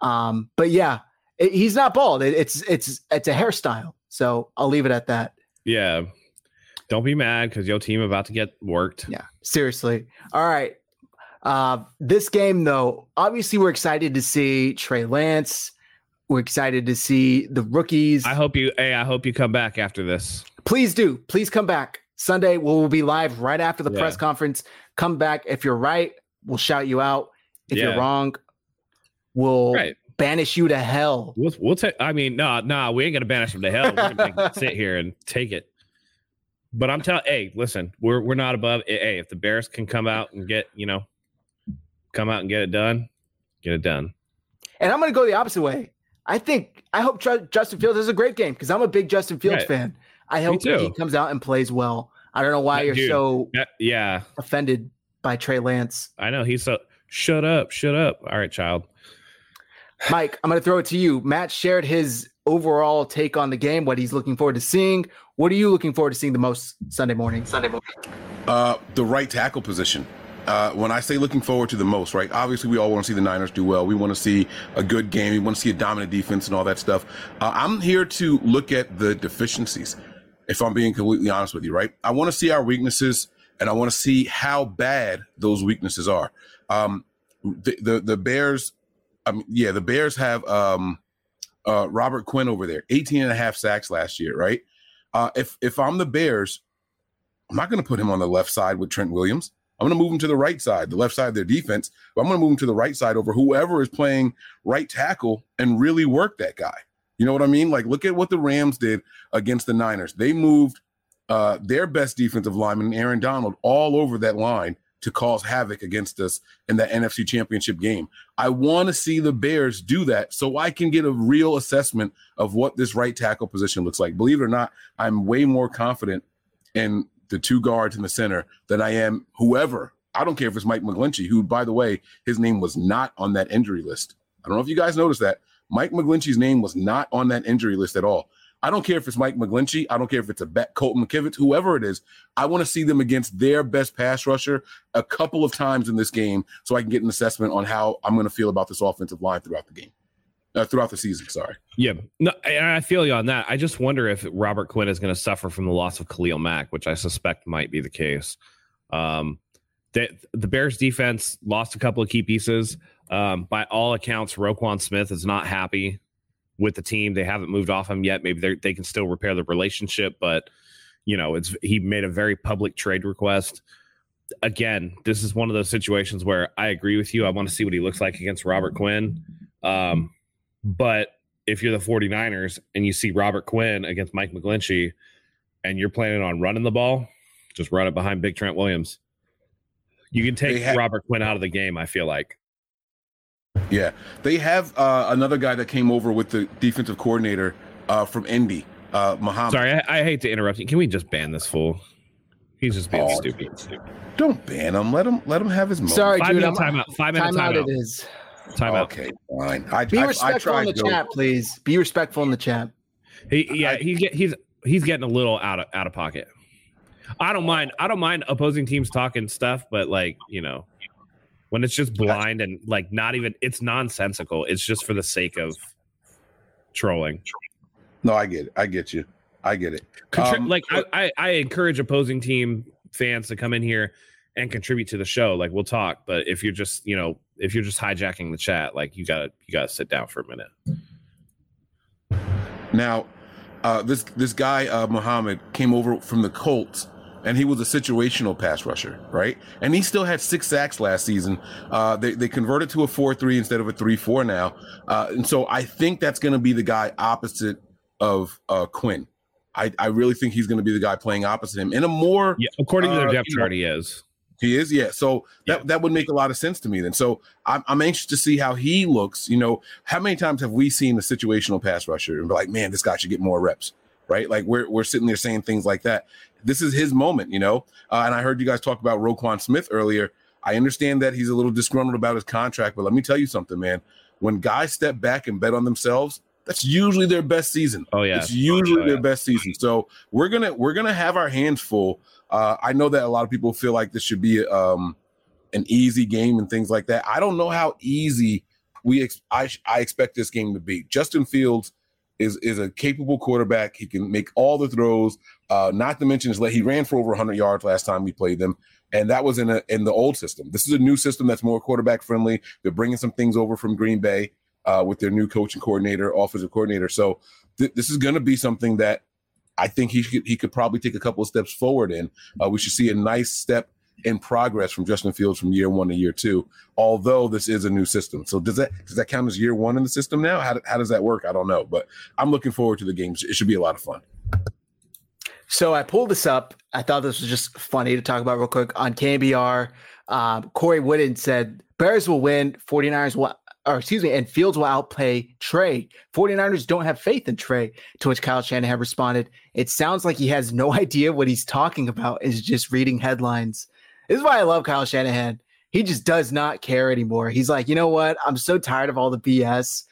Um, but yeah, it, he's not bald. It, it's it's it's a hairstyle. So I'll leave it at that. Yeah. Don't be mad because your team about to get worked. Yeah. Seriously. All right. Uh, this game, though, obviously we're excited to see Trey Lance. We're excited to see the rookies. I hope you. Hey, I hope you come back after this. Please do. Please come back Sunday. We'll be live right after the yeah. press conference. Come back. If you're right, we'll shout you out. If yeah. you're wrong, we'll right banish you to hell. We'll, we'll take. I mean, no, nah, no, nah, we ain't gonna banish him to hell. We're gonna sit here and take it. But I'm telling, hey, listen, we're we're not above. Eh, hey, if the Bears can come out and get, you know, come out and get it done, get it done. And I'm gonna go the opposite way. I think I hope Justin Fields has a great game because I'm a big Justin Fields right. fan. I hope he comes out and plays well. I don't know why you're dude, so that, yeah offended by Trey Lance. I know he's so shut up, shut up. All right, child. Mike, I'm going to throw it to you. Matt shared his overall take on the game, what he's looking forward to seeing. What are you looking forward to seeing the most Sunday morning? Sunday morning. Uh, the right tackle position. Uh, when I say looking forward to the most, right? Obviously, we all want to see the Niners do well. We want to see a good game. We want to see a dominant defense and all that stuff. Uh, I'm here to look at the deficiencies. If I'm being completely honest with you, right? I want to see our weaknesses, and I want to see how bad those weaknesses are. Um, the, the the Bears, um, yeah, the Bears have um, uh, Robert Quinn over there, 18 and a half sacks last year, right? Uh, if if I'm the Bears, I'm not going to put him on the left side with Trent Williams. I'm going to move him to the right side, the left side of their defense. But I'm going to move him to the right side over whoever is playing right tackle and really work that guy. You know what I mean? Like, look at what the Rams did against the Niners. They moved uh, their best defensive lineman, Aaron Donald, all over that line to cause havoc against us in that NFC championship game. I want to see the Bears do that so I can get a real assessment of what this right tackle position looks like. Believe it or not, I'm way more confident in the two guards in the center than I am whoever. I don't care if it's Mike McGlinchey, who, by the way, his name was not on that injury list. I don't know if you guys noticed that. Mike McGlinchey's name was not on that injury list at all. I don't care if it's Mike McGlinchey. I don't care if it's a bet Colton McKivitz, whoever it is. I want to see them against their best pass rusher a couple of times in this game so I can get an assessment on how I'm going to feel about this offensive line throughout the game uh, throughout the season. Sorry. Yeah, no, I feel you on that. I just wonder if Robert Quinn is going to suffer from the loss of Khalil Mack, which I suspect might be the case. Um, the, the Bears defense lost a couple of key pieces. Um, by all accounts, Roquan Smith is not happy with the team. They haven't moved off him yet. Maybe they can still repair the relationship, but you know, it's he made a very public trade request. Again, this is one of those situations where I agree with you. I want to see what he looks like against Robert Quinn. Um, but if you're the 49ers and you see Robert Quinn against Mike McGlinchey and you're planning on running the ball, just run it behind Big Trent Williams. You can take have, Robert Quinn out of the game, I feel like. Yeah. They have uh, another guy that came over with the defensive coordinator uh, from Indy, uh, Muhammad. Sorry, I, I, hate to interrupt you. Can we just ban this fool? He's just being oh, stupid. Don't ban him. Let him let him have his moment. Sorry, Five dude. Minute timeout. Five minute timeout. It is. Time out. Okay, fine. I, Be I, respectful I in the to chat, please. Be respectful in the chat. He, yeah, he's he's he's getting a little out of out of pocket. I don't mind. I don't mind opposing teams talking stuff, but like you know, when it's just blind and like not even it's nonsensical. It's just for the sake of trolling. No, I get it. I get you. I get it. Contri- um, like I, I, I encourage opposing team fans to come in here and contribute to the show. Like we'll talk, but if you're just you know if you're just hijacking the chat, like you gotta you gotta sit down for a minute. Now, uh, this this guy uh, Muhammad came over from the Colts, and he was a situational pass rusher, right? And he still had six sacks last season. Uh, they they converted to a four three instead of a three four now, uh, and so I think that's going to be the guy opposite of uh, Quinn. I, I really think he's going to be the guy playing opposite him in a more yeah, according to their uh, depth chart, he is. He is, yeah. So that, yeah. that would make a lot of sense to me then. So I'm, I'm anxious to see how he looks. You know, how many times have we seen a situational pass rusher and be like, man, this guy should get more reps, right? Like we're we're sitting there saying things like that. This is his moment, you know. Uh, and I heard you guys talk about Roquan Smith earlier. I understand that he's a little disgruntled about his contract, but let me tell you something, man. When guys step back and bet on themselves, that's usually their best season. Oh yeah, it's usually oh, yeah. their best season. So we're gonna we're gonna have our hands full uh, I know that a lot of people feel like this should be um, an easy game and things like that. I don't know how easy we ex- I, I expect this game to be. Justin Fields is is a capable quarterback. He can make all the throws. Uh, not to mention he ran for over 100 yards last time we played them, and that was in a in the old system. This is a new system that's more quarterback friendly. They're bringing some things over from Green Bay uh, with their new coaching coordinator, offensive coordinator. So th- this is going to be something that I think he could, he could probably take a couple of steps forward in. Uh, we should see a nice step in progress from Justin Fields from year one to year two. Although this is a new system, so does that does that count as year one in the system now? How, how does that work? I don't know, but I'm looking forward to the games. It should be a lot of fun. So I pulled this up. I thought this was just funny to talk about real quick on KNBR. Um, Corey Wootton said Bears will win, 49ers will or excuse me, and Fields will outplay Trey. 49ers don't have faith in Trey, to which Kyle Shanahan responded, It sounds like he has no idea what he's talking about, is just reading headlines. This is why I love Kyle Shanahan. He just does not care anymore. He's like, you know what? I'm so tired of all the BS.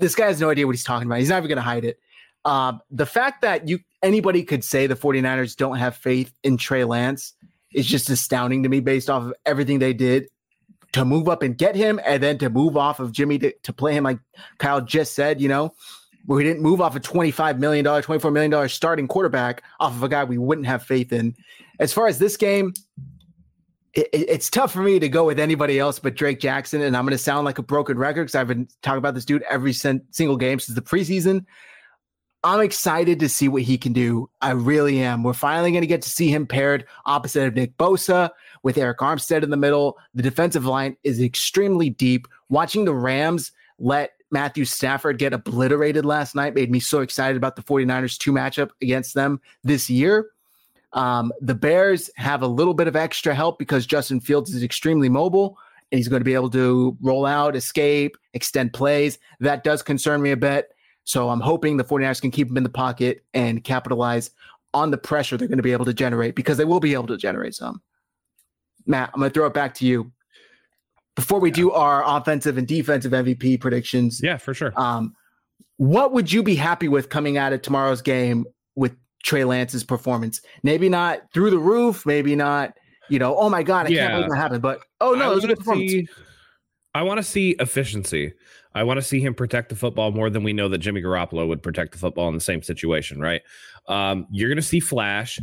this guy has no idea what he's talking about. He's not even going to hide it. Um, the fact that you anybody could say the 49ers don't have faith in Trey Lance is just astounding to me based off of everything they did to move up and get him and then to move off of Jimmy to, to play him like Kyle just said, you know, we didn't move off a $25 million, $24 million starting quarterback off of a guy we wouldn't have faith in. As far as this game, it, it's tough for me to go with anybody else but Drake Jackson. And I'm going to sound like a broken record because I've been talking about this dude every single game since the preseason. I'm excited to see what he can do. I really am. We're finally going to get to see him paired opposite of Nick Bosa with Arik Armstead in the middle. The defensive line is extremely deep. Watching the Rams let Matthew Stafford get obliterated last night made me so excited about the 49ers two matchup against them this year. Um, the Bears have a little bit of extra help because Justin Fields is extremely mobile and he's going to be able to roll out, escape, extend plays. That does concern me a bit. So I'm hoping the 49ers can keep him in the pocket and capitalize on the pressure they're going to be able to generate because they will be able to generate some. Matt, I'm going to throw it back to you. Before we do our offensive and defensive MVP predictions, yeah, for sure. Um, what would you be happy with coming out of tomorrow's game with Trey Lance's performance? Maybe not through the roof, maybe not, you know, oh my God, I yeah. can't believe that happened. But oh no, it was a good performance. See, I want to see efficiency. I want to see him protect the football more than we know that Jimmy Garoppolo would protect the football in the same situation, right? Um, you're going to see flash.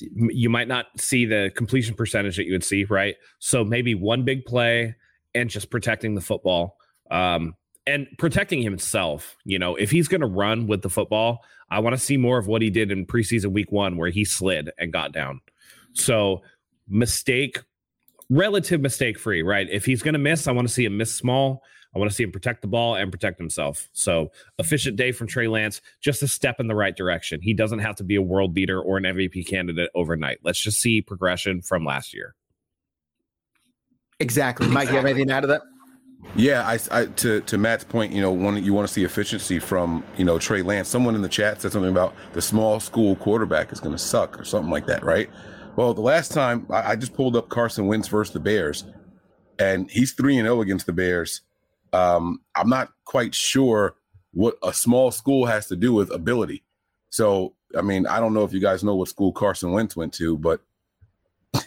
You might not see the completion percentage that you would see, right? So maybe one big play and just protecting the football um, and protecting himself. You know, if he's going to run with the football, I want to see more of what he did in preseason week one, where he slid and got down. So mistake, relative mistake free, right? If he's going to miss, I want to see him miss small. I want to see him protect the ball and protect himself. So efficient day from Trey Lance, just a step in the right direction. He doesn't have to be a world beater or an MVP candidate overnight. Let's just see progression from last year. Exactly. Mike, you have anything out of that? Yeah, I, I, to to Matt's point, you know, when you want to see efficiency from you know Trey Lance. Someone in the chat said something about the small school quarterback is going to suck or something like that, right? Well, the last time I, I just pulled up Carson Wentz versus the Bears, and he's three and zero oh against the Bears um, I'm not quite sure what a small school has to do with ability. So, I mean, I don't know if you guys know what school Carson Wentz went to, but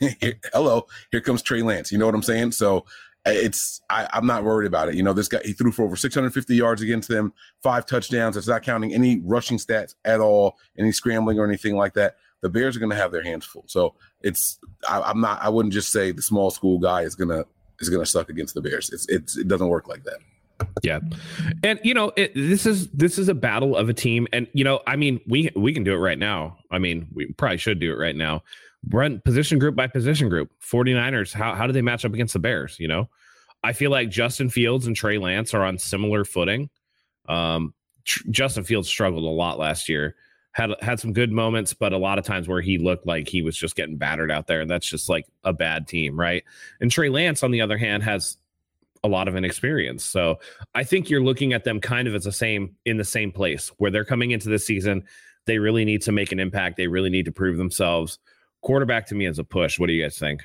hello, here comes Trey Lance. You know what I'm saying? So it's I, am not worried about it. You know, this guy he threw for over 650 yards against them, five touchdowns. It's not counting any rushing stats at all, any scrambling or anything like that. The Bears are going to have their hands full. So it's I, I'm not. I wouldn't just say the small school guy is to is to suck against the Bears. It's, it's it doesn't work like that. Yeah, and you know it, this is this is a battle of a team, and you know I mean we we can do it right now. I mean we probably should do it right now. Run position group by position group. 49ers, how how do they match up against the Bears? You know, I feel like Justin Fields and Trey Lance are on similar footing. Um, tr- Justin Fields struggled a lot last year had had some good moments, but a lot of times where he looked like he was just getting battered out there, and that's just like a bad team, right? And Trey Lance, on the other hand, has a lot of inexperience. So I think you're looking at them kind of as the same in the same place where they're coming into this season. They really need to make an impact. They really need to prove themselves. Quarterback to me is a push. What do you guys think?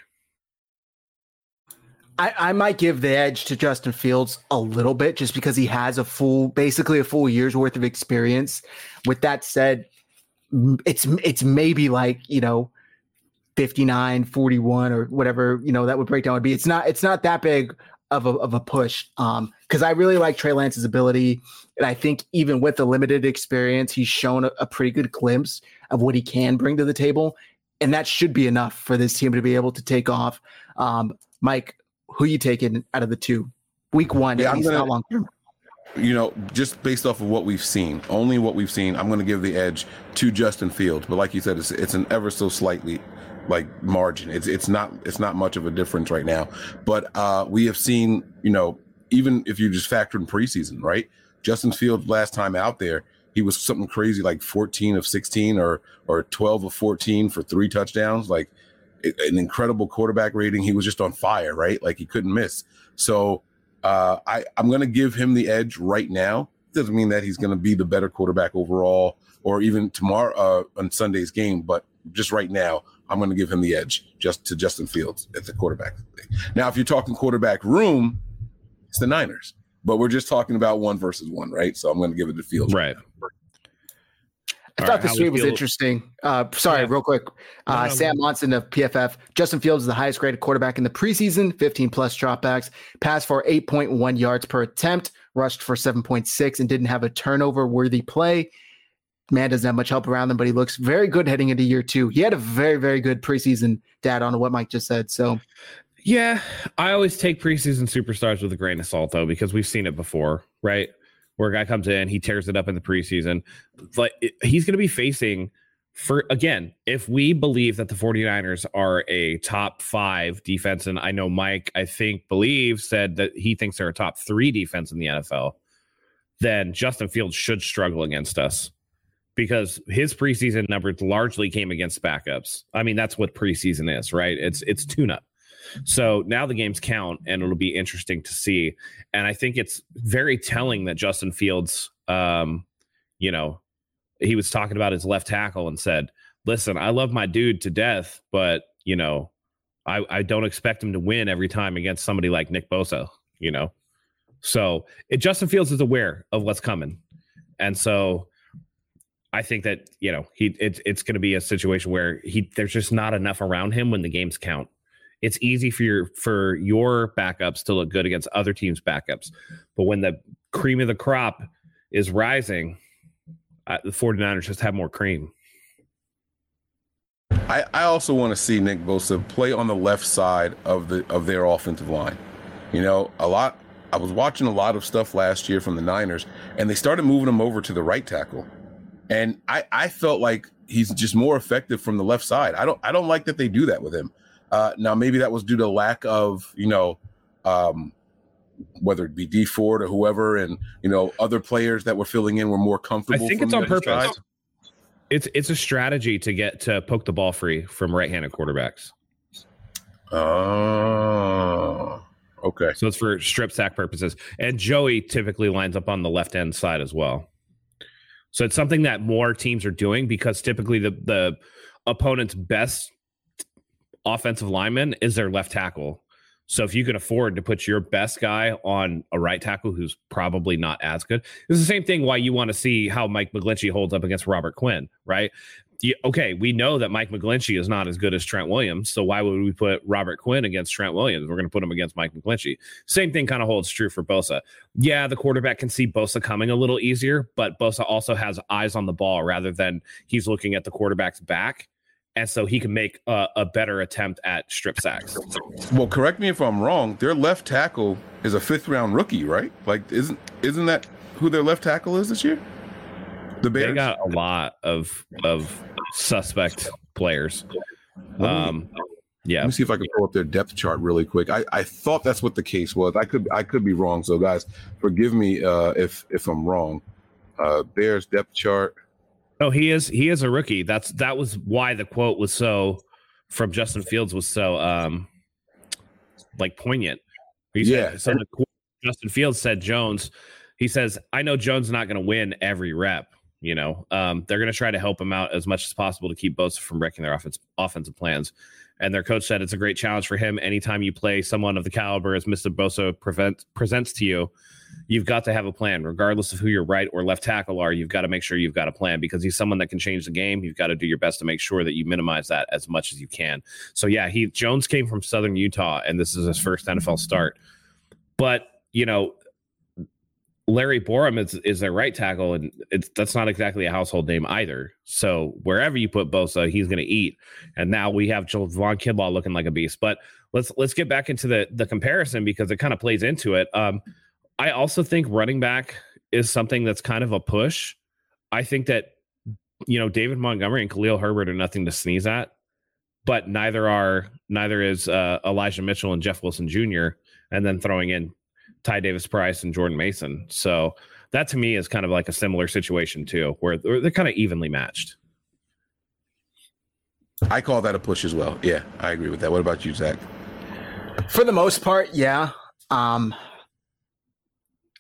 I, I might give the edge to Justin Fields a little bit just because he has a full, basically a full year's worth of experience. With that said, it's it's maybe like you know 59 41 or whatever you know that would break down would be. It's not it's not that big of a, of a push um because i really like trey lance's ability. And i think even with the limited experience he's shown a, a pretty good glimpse of what he can bring to the table. And that should be enough for this team to be able to take off. Um mike who you taking out of the two? Week one yeah, least. Gonna, not long? term you know, just based off of what we've seen, only what we've seen, I'm going to give the edge to Justin Fields. But like you said, it's it's an ever so slightly like margin. It's it's not it's not much of a difference right now. But uh, we have seen, you know, even if you just factor in preseason, right? Justin Fields last time out there, he was something crazy like 14 of 16 or or 12 of 14 for three touchdowns, like an incredible quarterback rating. He was just on fire, right? Like he couldn't miss. So uh, I, I'm going to give him the edge right now. Doesn't mean that he's going to be the better quarterback overall or even tomorrow uh, on Sunday's game, but just right now, I'm going to give him the edge just to Justin Fields at the quarterback. Now, if you're talking quarterback room, it's the Niners. but we're just talking about one versus one, right? So I'm going to give it to Fields. Right. I thought the tweet was interesting. Uh, sorry, yeah. real quick. Uh, no, no, Sam Monson of PFF. Justin Fields is the highest graded quarterback in the preseason, 15 plus dropbacks, passed for 8.1 yards per attempt, rushed for 7.6, and didn't have a turnover worthy play. Man doesn't have much help around him, but he looks very good heading into year two. He had a very, very good preseason dad on what Mike just said. So, yeah, I always take preseason superstars with a grain of salt, though, because we've seen it before, right? Where a guy comes in, he tears it up in the preseason. Like he's going to be facing for again, if we believe that the 49ers are a top 5 defense and I know Mike I think believe said that he thinks they're a top 3 defense in the NFL, then Justin Fields should struggle against us because his preseason numbers largely came against backups. I mean, that's what preseason is, right? It's it's tune up. So now the games count, and it'll be interesting to see. And I think it's very telling that Justin Fields, um, you know, he was talking about his left tackle and said, "Listen, I love my dude to death, but you know, I, I don't expect him to win every time against somebody like Nick Bosa." You know, so it, Justin Fields is aware of what's coming, and so I think that you know he it's it's going to be a situation where he there's just not enough around him when the games count it's easy for your for your backups to look good against other teams' backups. But when the cream of the crop is rising, uh, the 49ers just have more cream. I, I also want to see Nick Bosa play on the left side of the of their offensive line. You know, a lot I was watching a lot of stuff last year from the Niners, and they started moving him over to the right tackle. And I, I felt like he's just more effective from the left side. I don't I don't like that they do that with him. Uh, now, maybe that was due to lack of, you know, um, whether it be Dee Ford or whoever, and you know, other players that were filling in were more comfortable. I think it's on purpose. Side. It's it's a strategy to get to poke the ball free from right-handed quarterbacks. Oh, okay. So it's for strip sack purposes, and Joey typically lines up on the left end side as well. So it's something that more teams are doing because typically the the opponent's best offensive lineman is their left tackle. So if you can afford to put your best guy on a right tackle who's probably not as good, it's the same thing why you want to see how Mike McGlinchey holds up against Robert Quinn, right? You, okay, we know that Mike McGlinchey is not as good as Trent Williams, so why would we put Robert Quinn against Trent Williams? We're going to put him against Mike McGlinchey. Same thing kind of holds true for Bosa. Yeah, the quarterback can see Bosa coming a little easier, but Bosa also has eyes on the ball rather than he's looking at the quarterback's back and so he can make a, a, better attempt at strip sacks. Well, correct me if I'm wrong. Their left tackle is a fifth round rookie, right? Like, isn't isn't that who their left tackle is this year? The Bears. They got a lot of of suspect players. Um, yeah. Let me see if I can pull up their depth chart really quick. I, I thought that's what the case was. I could I could be wrong. So guys, forgive me uh, if if I'm wrong. Uh, Bears depth chart. Oh, he is he is a rookie. That's that was why the quote was so from Justin Fields was so um like poignant. He yeah. Said, so the quote, Justin Fields said Jones. He says, "I know Jones is not going to win every rep. You know, um, they're going to try to help him out as much as possible to keep Bosa from wrecking their offense, offensive plans." And their coach said it's a great challenge for him. Anytime you play someone of the caliber as Mr. Bosa prevent, presents to you, you've got to have a plan, regardless of who your right or left tackle are. You've got to make sure you've got a plan because he's someone that can change the game. You've got to do your best to make sure that you minimize that as much as you can. So yeah, he Jones came from Southern Utah, and this is his first NFL start. But you know, Larry Borom is is their right tackle, and that's not exactly a household name either. So wherever you put Bosa, he's going to eat. And now we have Javon Kinlaw looking like a beast. But let's let's get back into the the comparison because it kind of plays into it. Um, I also think running back is something that's kind of a push. I think that you know David Montgomery and Khalil Herbert are nothing to sneeze at, but neither are neither is uh, Elijah Mitchell and Jeff Wilson Jr. And then throwing in Ty Davis Price and Jordan Mason. So that to me is kind of like a similar situation too, where they're kind of evenly matched. I call that a push as well. Yeah, I agree with that. What about you, Zach? For the most part, yeah. Um,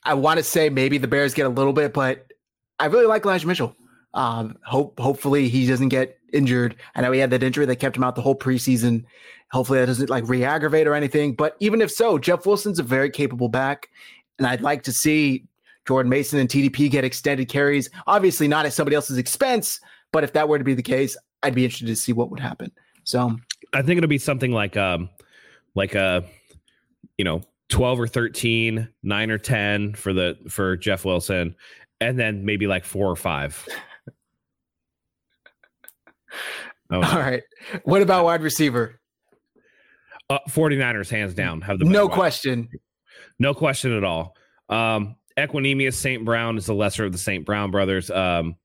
I want to say maybe the Bears get a little bit, but I really like Elijah Mitchell. Um, hope hopefully he doesn't get injured. I know he had that injury that kept him out the whole preseason. Hopefully that doesn't like re-aggravate or anything. But even if so, Jeff Wilson's a very capable back. and I'd like to see Jordan Mason and TDP get extended carries. Obviously, not at somebody else's expense, but if that were to be the case, I'd be interested to see what would happen. So I think it'll be something like um like a you know 12 or 13, 9 or 10 for the for Jeff Wilson, and then maybe like four or five. Oh. All right. What about wide receiver? Uh, 49ers hands down have the no question. No question at all. Um Equanimeous St. Brown is the lesser of the St. Brown brothers. Um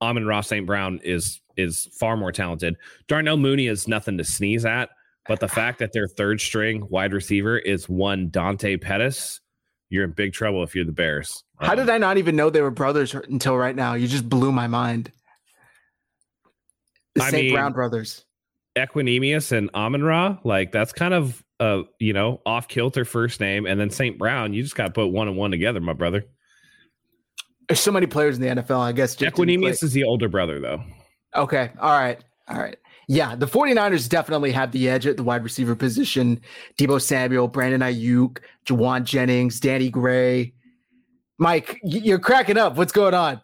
Amon-Ra St. Brown is is far more talented. Darnell Mooney is nothing to sneeze at, but the fact that their third string wide receiver is one Dante Pettis, you're in big trouble if you're the Bears. How did I not even know they were brothers until right now? You just blew my mind. The St. Brown brothers. Equanimeous and Amon Ra, like that's kind of uh, you know, off kilter first name, and then St. Brown, you just gotta put one and one together, my brother. There's so many players in the NFL, I guess. Equanimeous is the older brother, though. Okay. All right. All right. Yeah, the 49ers definitely have the edge at the wide receiver position. Deebo Samuel, Brandon Aiyuk, Jauan Jennings, Danny Gray. Mike, you're cracking up. What's going on?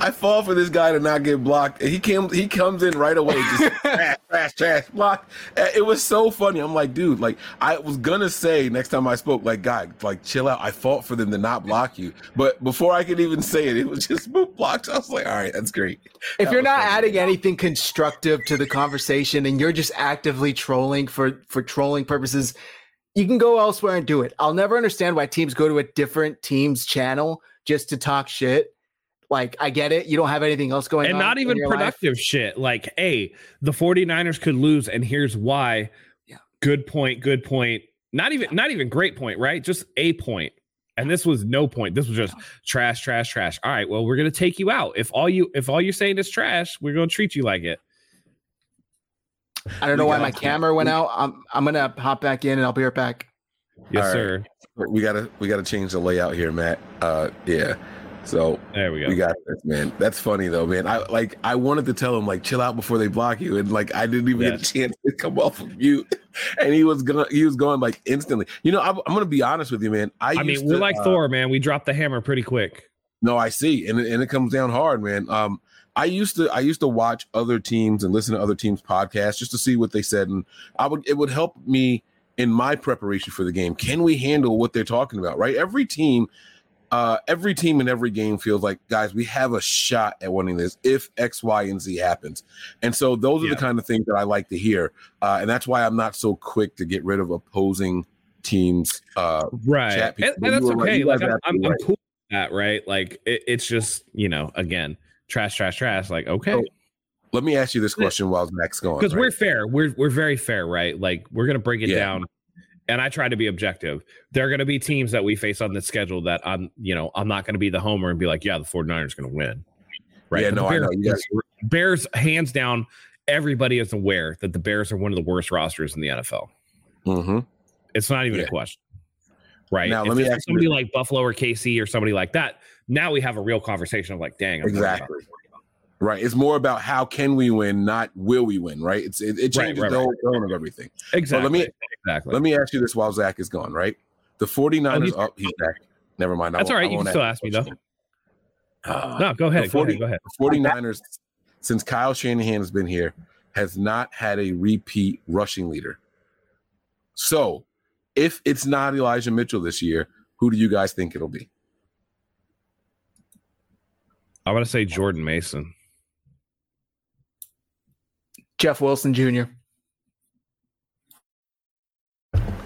I fall for this guy to not get blocked. He came, he comes in right away, just trash, trash, trash, block. It was so funny. I'm like, dude, like I was gonna say next time I spoke, like, guy, like chill out. I fought for them to not block you, but before I could even say it, it was just blocked. I was like, all right, that's great. If that you're not funny. adding anything constructive to the conversation and you're just actively trolling for for trolling purposes, you can go elsewhere and do it. I'll never understand why teams go to a different team's channel just to talk shit like, I get it. You don't have anything else going and on. And not even productive life. shit. Like, hey, the 49ers could lose, and here's why. Yeah. Good point. Good point. Not even not even great point, right? Just a point. And this was no point. This was just trash, trash, trash. All right. Well, we're gonna take you out. If all you if all you're saying is trash, we're gonna treat you like it. I don't know why my camera went out. I'm I'm gonna hop back in and I'll be right back. Yes, right. sir. We gotta we gotta change the layout here, Matt. Uh yeah. So there we go. We got this, man. That's funny though, man. I like I wanted to tell him like chill out before they block you, and like I didn't even yes. get a chance to come off of mute, and he was going he was going like instantly. You know, I'm, I'm gonna be honest with you, man. I, I mean, we're to, like uh, Thor, man. We dropped the hammer pretty quick. No, I see, and and it comes down hard, man. Um, I used to I used to watch other teams and listen to other teams' podcasts just to see what they said, and I would it would help me in my preparation for the game. Can we handle what they're talking about? Right, every team uh, every team in every game feels like, guys, we have a shot at winning this if X, Y, and Z happens. And so those are yeah. the kind of things that I like to hear. Uh, and that's why I'm not so quick to get rid of opposing teams. Uh, right. And, and that's okay. Right. Like, I'm, I'm, right. Cool with that, right? Like, it, it's just, you know, again, trash, trash, trash. Like, okay. So, let me ask you this question while Zach's going. Because right? we're fair. We're, we're very fair, right? Like, we're going to break it yeah. down and I try to be objective. There are going to be teams that we face on the schedule that I'm, you know, I'm not going to be the homer and be like, yeah, the 49ers going to win. Right. Yeah, but no, Bears, I know. Yes. Bears, hands down, everybody is aware that the Bears are one of the worst rosters in the NFL. Mm-hmm. It's not even yeah. a question. Right. Now, if let me ask somebody you. like Buffalo or KC or somebody like that. Now we have a real conversation of like, dang, I'm exactly. Right. It's more about how can we win, not will we win. Right. It's it, it changes right, right, the whole tone of everything. Exactly. let me exactly. Let me ask you this while Zach is gone. Right. The 49ers. Oh, he's, oh, he's back. Never mind. That's all right. You can still ask me though. Uh, no, go ahead. 40, go ahead. Go ahead. 49ers, since Kyle Shanahan has been here, has not had a repeat rushing leader. So, if it's not Elijah Mitchell this year, who do you guys think it'll be? I want to say Jordan Mason. Jeff Wilson Jr.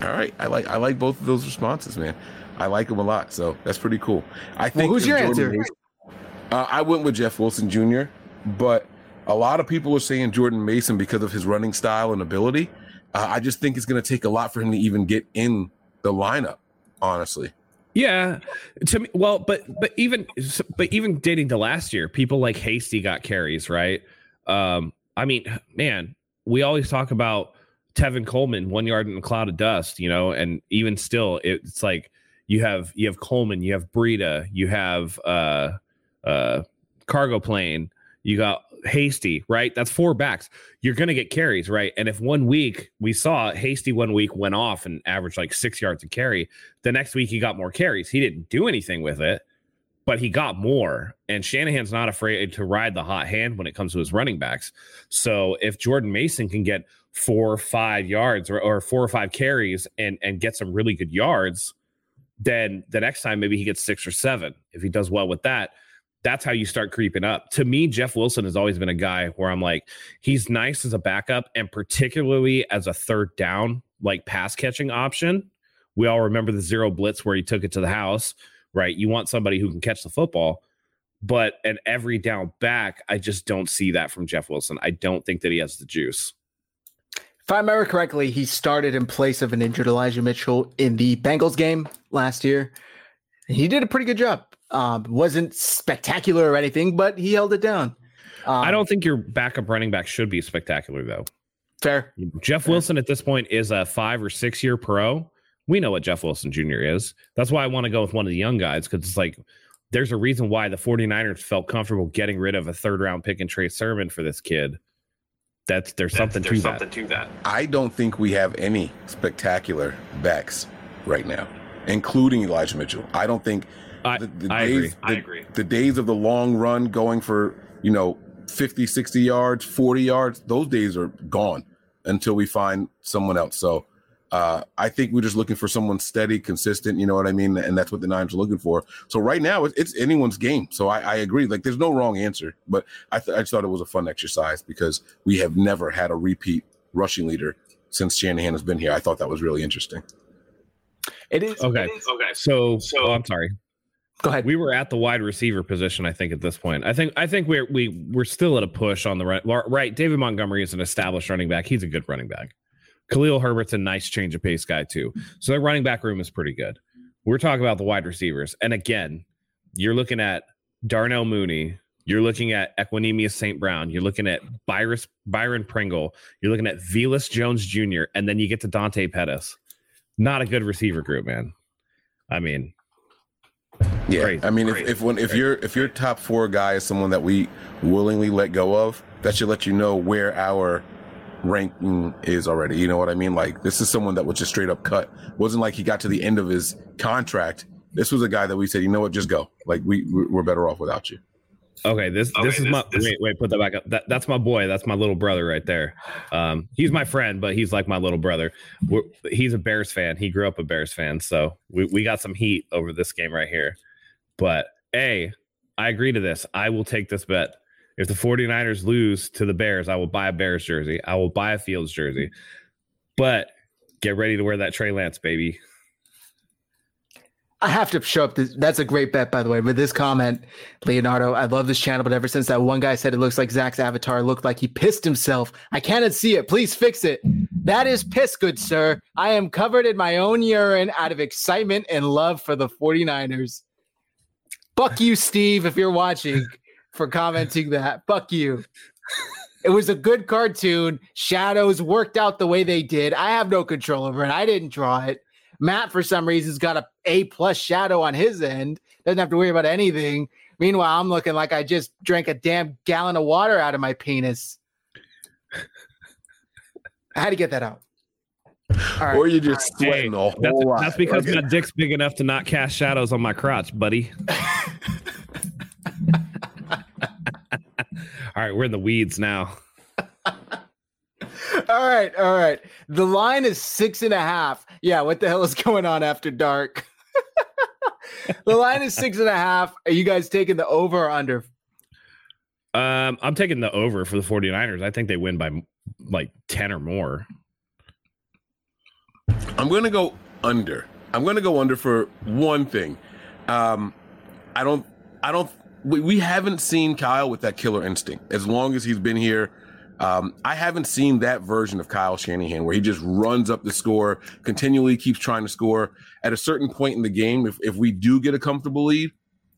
All right, I like I like both of those responses, man. I like them a lot, so that's pretty cool. I think. Well, who's your Jordan answer? Mason, uh, I went with Jeff Wilson Jr., but a lot of people are saying Jordan Mason because of his running style and ability. Uh, I just think it's going to take a lot for him to even get in the lineup. Honestly. Yeah, to me, well, but but even but even dating to last year, people like Hasty got carries, right? Um, I mean, man, we always talk about Tevin Coleman, one yard in a cloud of dust, you know, and even still, it's like you have you have Coleman, you have Breida, you have uh uh cargo plane, You got Hasty, right? That's four backs. You're to get carries, right? And if one week we saw Hasty one week went off and averaged like six yards a carry, the next week he got more carries. He didn't do anything with it, but he got more. And Shanahan's not afraid to ride the hot hand when it comes to his running backs. So if Jordan Mason can get four or five yards or, or four or five carries and and get some really good yards, then the next time maybe he gets six or seven. If he does well with that, that's how you start creeping up. To me, Jeff Wilson has always been a guy where I'm like, he's nice as a backup and particularly as a third down, like pass catching option. We all remember the zero blitz where he took it to the house, right? You want somebody who can catch the football. But an every down back, I just don't see that from Jeff Wilson. I don't think that he has the juice. If I remember correctly, he started in place of an injured Elijah Mitchell in the Bengals game last year. He did a pretty good job. Um, wasn't spectacular or anything, but he held it down. Um, I don't think your backup running back should be spectacular, though. Fair. Jeff fair. Wilson at this point is a five or six year pro. We know what Jeff Wilson Jr. is. That's why I want to go with one of the young guys because it's like there's a reason why the 49ers felt comfortable getting rid of a third round pick and Trey Sermon for this kid that's there's something there's to something that. to that. I don't think we have any spectacular backs right now, including Elijah Mitchell. I don't think I, the, the I days, agree. The, I agree. The days of the long run going for, you know, 50, 60 yards, 40 yards, those days are gone until we find someone else. So uh, I think we're just looking for someone steady, consistent. You know what I mean? And that's what the Niners are looking for. So right now, it's, it's anyone's game. So I, I, agree. Like, there's no wrong answer. But I, th- I just thought it was a fun exercise because we have never had a repeat rushing leader since Shanahan has been here. I thought that was really interesting. It is okay. It is. Okay. So, so oh, I'm sorry. Go ahead. We were at the wide receiver position, I think, at this point. I think I think we're we we're still at a push on the right. Right, David Montgomery is an established running back. He's a good running back. Khalil Herbert's a nice change of pace guy too. So their running back room is pretty good. We're talking about the wide receivers. And again, you're looking at Darnell Mooney. You're looking at Equanimeous St. Brown. You're looking at Byron, Byron Pringle. You're looking at Velus Jones Jr. And then you get to Dante Pettis. Not a good receiver group, man. I mean, yeah. Crazy, I mean, if, if when if your if your top four guy is someone that we willingly let go of, that should let you know where our ranking is already. You know what I mean? Like this is someone that was just straight up cut. Wasn't like he got to the end of his contract. This was a guy that we said, you know what, just go. Like we we're better off without you. Okay, this okay, this is this, my this, wait wait put that back up. That, that's my boy. That's my little brother right there. Um, he's my friend, but he's like my little brother. We're, he's a Bears fan. He grew up a Bears fan, so we we got some heat over this game right here. But a, I agree to this. I will take this bet. If the 49ers lose to the Bears, I will buy a Bears jersey. I will buy a Fields jersey. But get ready to wear that Trey Lance, baby. I have to show up. This, that's a great bet, by the way. With this comment, Leonardo, I love this channel, but ever since that one guy said it looks like Zach's avatar looked like he pissed himself, I cannot see it. Please fix it. That is piss, good sir. I am covered in my own urine out of excitement and love for the 49ers. Fuck you, Steve, if you're watching for commenting that. Fuck you. It was a good cartoon. Shadows worked out the way they did. I have no control over it. I didn't draw it. Matt, for some reason, has got a A plus shadow on his end. Doesn't have to worry about anything. Meanwhile, I'm looking like I just drank a damn gallon of water out of my penis. I had to get that out. Right. Or you just right. sweating hey, a whole that's, lot. That's because my dick's big enough to not cast shadows on my crotch, buddy. All right, we're in the weeds now. all right, all right. The line is six and a half. Yeah, what the hell is going on after dark? the line is six and a half. Are you guys taking the over or under? Um, I'm taking the over for the 49ers. I think they win by like 10 or more. I'm going to go under. I'm going to go under for one thing. Um, I don't I don't we, we haven't seen Kyle with that killer instinct as long as he's been here. Um, I haven't seen that version of Kyle Shanahan where he just runs up the score, continually keeps trying to score. At a certain point in the game, if, if we do get a comfortable lead,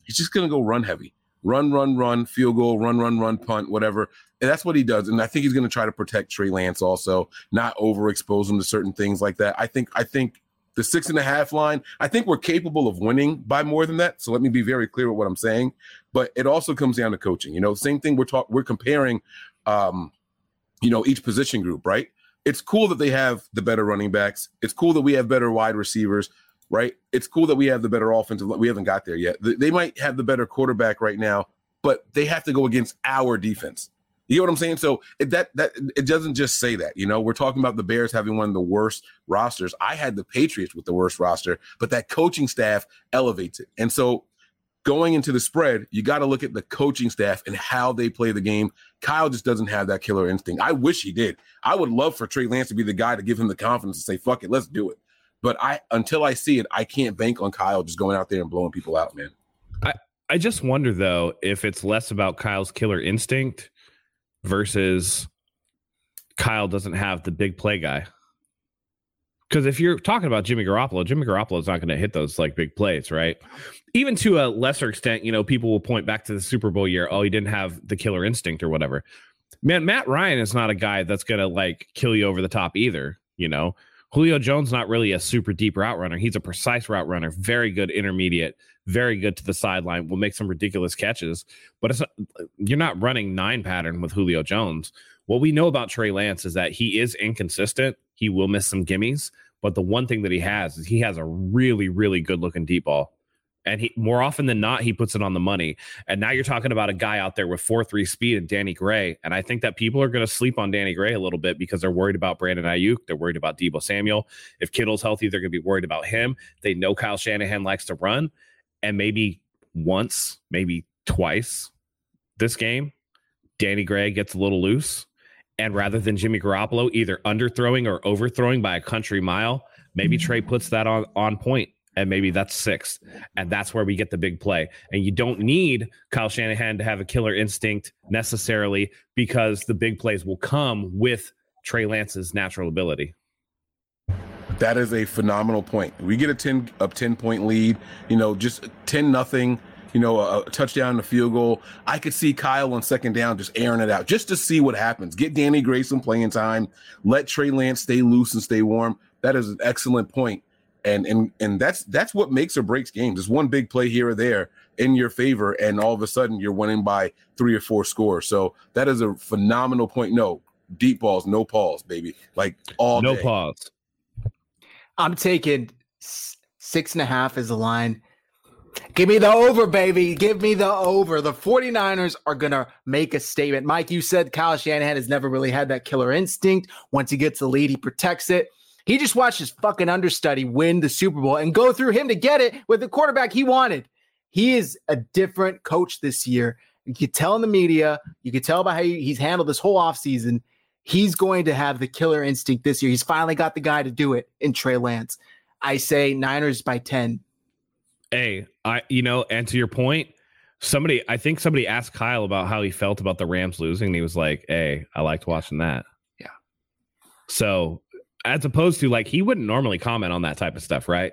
he's just going to go run heavy. Run, run, run, field goal, run, run, run, punt, whatever. And that's what he does. And I think he's going to try to protect Trey Lance also, not overexpose him to certain things like that. I think, I think the six and a half line. I think we're capable of winning by more than that. So let me be very clear with what I'm saying. But it also comes down to coaching. You know, same thing. We're talking. We're comparing, um, you know, each position group, right? It's cool that they have the better running backs. It's cool that we have better wide receivers, right? It's cool that we have the better offensive. We haven't got there yet. They might have the better quarterback right now, but they have to go against our defense. You know what I'm saying? So it, that that it doesn't just say that. You know, we're talking about the Bears having one of the worst rosters. I had the Patriots with the worst roster, but that coaching staff elevates it. And so going into the spread, you got to look at the coaching staff and how they play the game. Kyle just doesn't have that killer instinct. I wish he did. I would love for Trey Lance to be the guy to give him the confidence to say, fuck it, let's do it. But I until I see it, I can't bank on Kyle just going out there and blowing people out, man. I, I just wonder though if it's less about Kyle's killer instinct versus Kyle doesn't have the big play guy. Because if you're talking about Jimmy Garoppolo, Jimmy Garoppolo is not going to hit those like big plays, right? Even to a lesser extent, you know, people will point back to the Super Bowl year. Oh, he didn't have the killer instinct or whatever. Man, Matt Ryan is not a guy that's going to like kill you over the top either. You know, Julio Jones not really a super deep route runner. He's a precise route runner, very good intermediate, very good to the sideline. Will make some ridiculous catches, but it's you're not running nine pattern with Julio Jones. What we know about Trey Lance is that he is inconsistent. He will miss some gimmies, but the one thing that he has is he has a really, really good looking deep ball. And he more often than not, he puts it on the money. And now you're talking about a guy out there with 4 3 speed and Danny Gray. And I think that people are going to sleep on Danny Gray a little bit because they're worried about Brandon Aiyuk, They're worried about Deebo Samuel. If Kittle's healthy, they're going to be worried about him. They know Kyle Shanahan likes to run. And maybe once, maybe twice this game, Danny Gray gets a little loose. And rather than Jimmy Garoppolo either underthrowing or overthrowing by a country mile, maybe mm-hmm. Trey puts that on, on point and maybe that's six. And that's where we get the big play. And you don't need Kyle Shanahan to have a killer instinct necessarily because the big plays will come with Trey Lance's natural ability. That is a phenomenal point. We get a 10 a 10 point lead, you know, just 10 nothing, you know, a, a touchdown, a field goal. I could see Kyle on second down just airing it out just to see what happens. Get Danny Grayson playing time, let Trey Lance stay loose and stay warm. That is an excellent point and and and that's that's what makes or breaks games. It's one big play here or there in your favor, and all of a sudden you're winning by three or four scores. So that is a phenomenal point. No deep balls, no pause, baby. Like all no day. pause. I'm taking six and a half as the line. Give me the over, baby. Give me the over. The 49ers are going to make a statement. Mike, you said Kyle Shanahan has never really had that killer instinct. Once he gets the lead, he protects it. He just watched his fucking understudy win the Super Bowl and go through him to get it with the quarterback he wanted. He is a different coach this year. You could tell in the media, you could tell by how he's handled this whole offseason. He's going to have the killer instinct this year. He's finally got the guy to do it in Trey Lance. I say Niners by 10. Hey, I you know, and to your point, somebody I think somebody asked Kyle about how he felt about the Rams losing, and he was like, Hey, I liked watching that. Yeah. So as opposed to like he wouldn't normally comment on that type of stuff, right?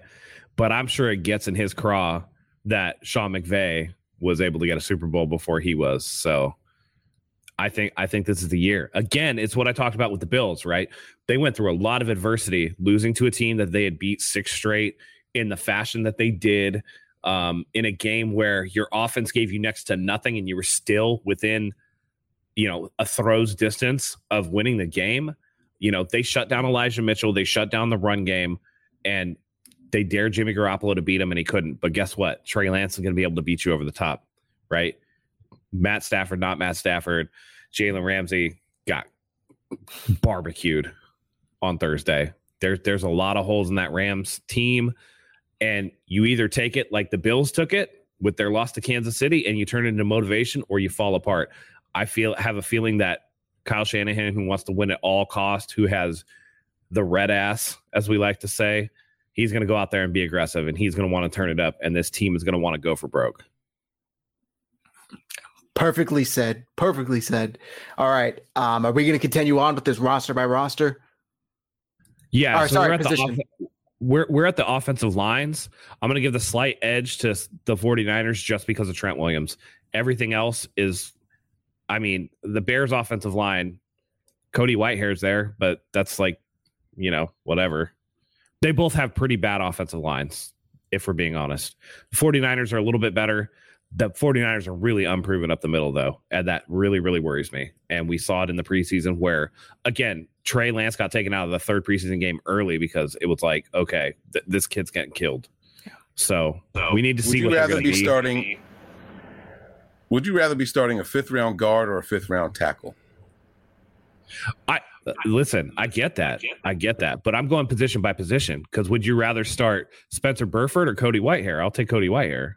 But I'm sure it gets in his craw that Sean McVay was able to get a Super Bowl before he was. So I think I think this is the year. Again, it's what I talked about with the Bills, right? They went through a lot of adversity, losing to a team that they had beat six straight in the fashion that they did, um, in a game where your offense gave you next to nothing and you were still within, you know, a throw's distance of winning the game you know, they shut down Elijah Mitchell, they shut down the run game, and they dared Jimmy Garoppolo to beat him, and he couldn't. But guess what? Trey Lance is going to be able to beat you over the top, right? Matt Stafford, not Matt Stafford. Jalen Ramsey got barbecued on Thursday. There's there's a lot of holes in that Rams team, and you either take it like the Bills took it with their loss to Kansas City, and you turn it into motivation, or you fall apart. I feel have a feeling that Kyle Shanahan, who wants to win at all cost, who has the red ass, as we like to say, he's going to go out there and be aggressive and he's going to want to turn it up. And this team is going to want to go for broke. Perfectly said. Perfectly said. All right. Um, are we going to continue on with this roster by roster? Yeah. so sorry, we're, at position. the off- we're, we're at the offensive lines. I'm going to give the slight edge to the 49ers just because of Trent Williams. Everything else is I mean, the Bears offensive line, Cody Whitehair's there, but that's like, you know, whatever. They both have pretty bad offensive lines, if we're being honest. The 49ers are a little bit better. The 49ers are really unproven up the middle, though. And that really, really worries me. And we saw it in the preseason where, again, Trey Lance got taken out of the third preseason game early because it was like, okay, th- this kid's getting killed. So, so we need to would see you what rather they're be be starting. Would you rather be starting a fifth round guard or a fifth round tackle? I listen. I get that. I get that. But I'm going position by position because would you rather start Spencer Burford or Cody Whitehair? I'll take Cody Whitehair.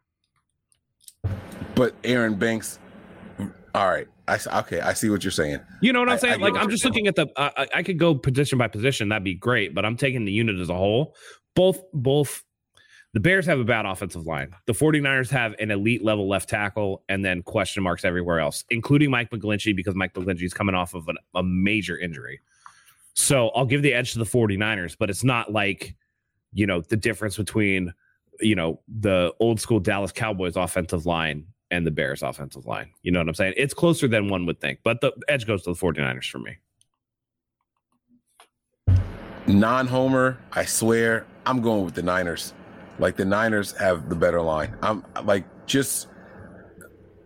But Aaron Banks. All right. I okay. I see what you're saying. You know what I'm saying? I get like I'm just saying. looking at the. I- I could go position by position. That'd be great. But I'm taking the unit as a whole. Both both. The Bears have a bad offensive line. The 49ers have an elite level left tackle and then question marks everywhere else, including Mike McGlinchey because Mike McGlinchey is coming off of an, a major injury. So I'll give the edge to the 49ers, but it's not like, you know, the difference between, you know, the old school Dallas Cowboys offensive line and the Bears offensive line. You know what I'm saying? It's closer than one would think, but the edge goes to the 49ers for me. Non homer, I swear, I'm going with the Niners. Like the Niners have the better line. I'm like just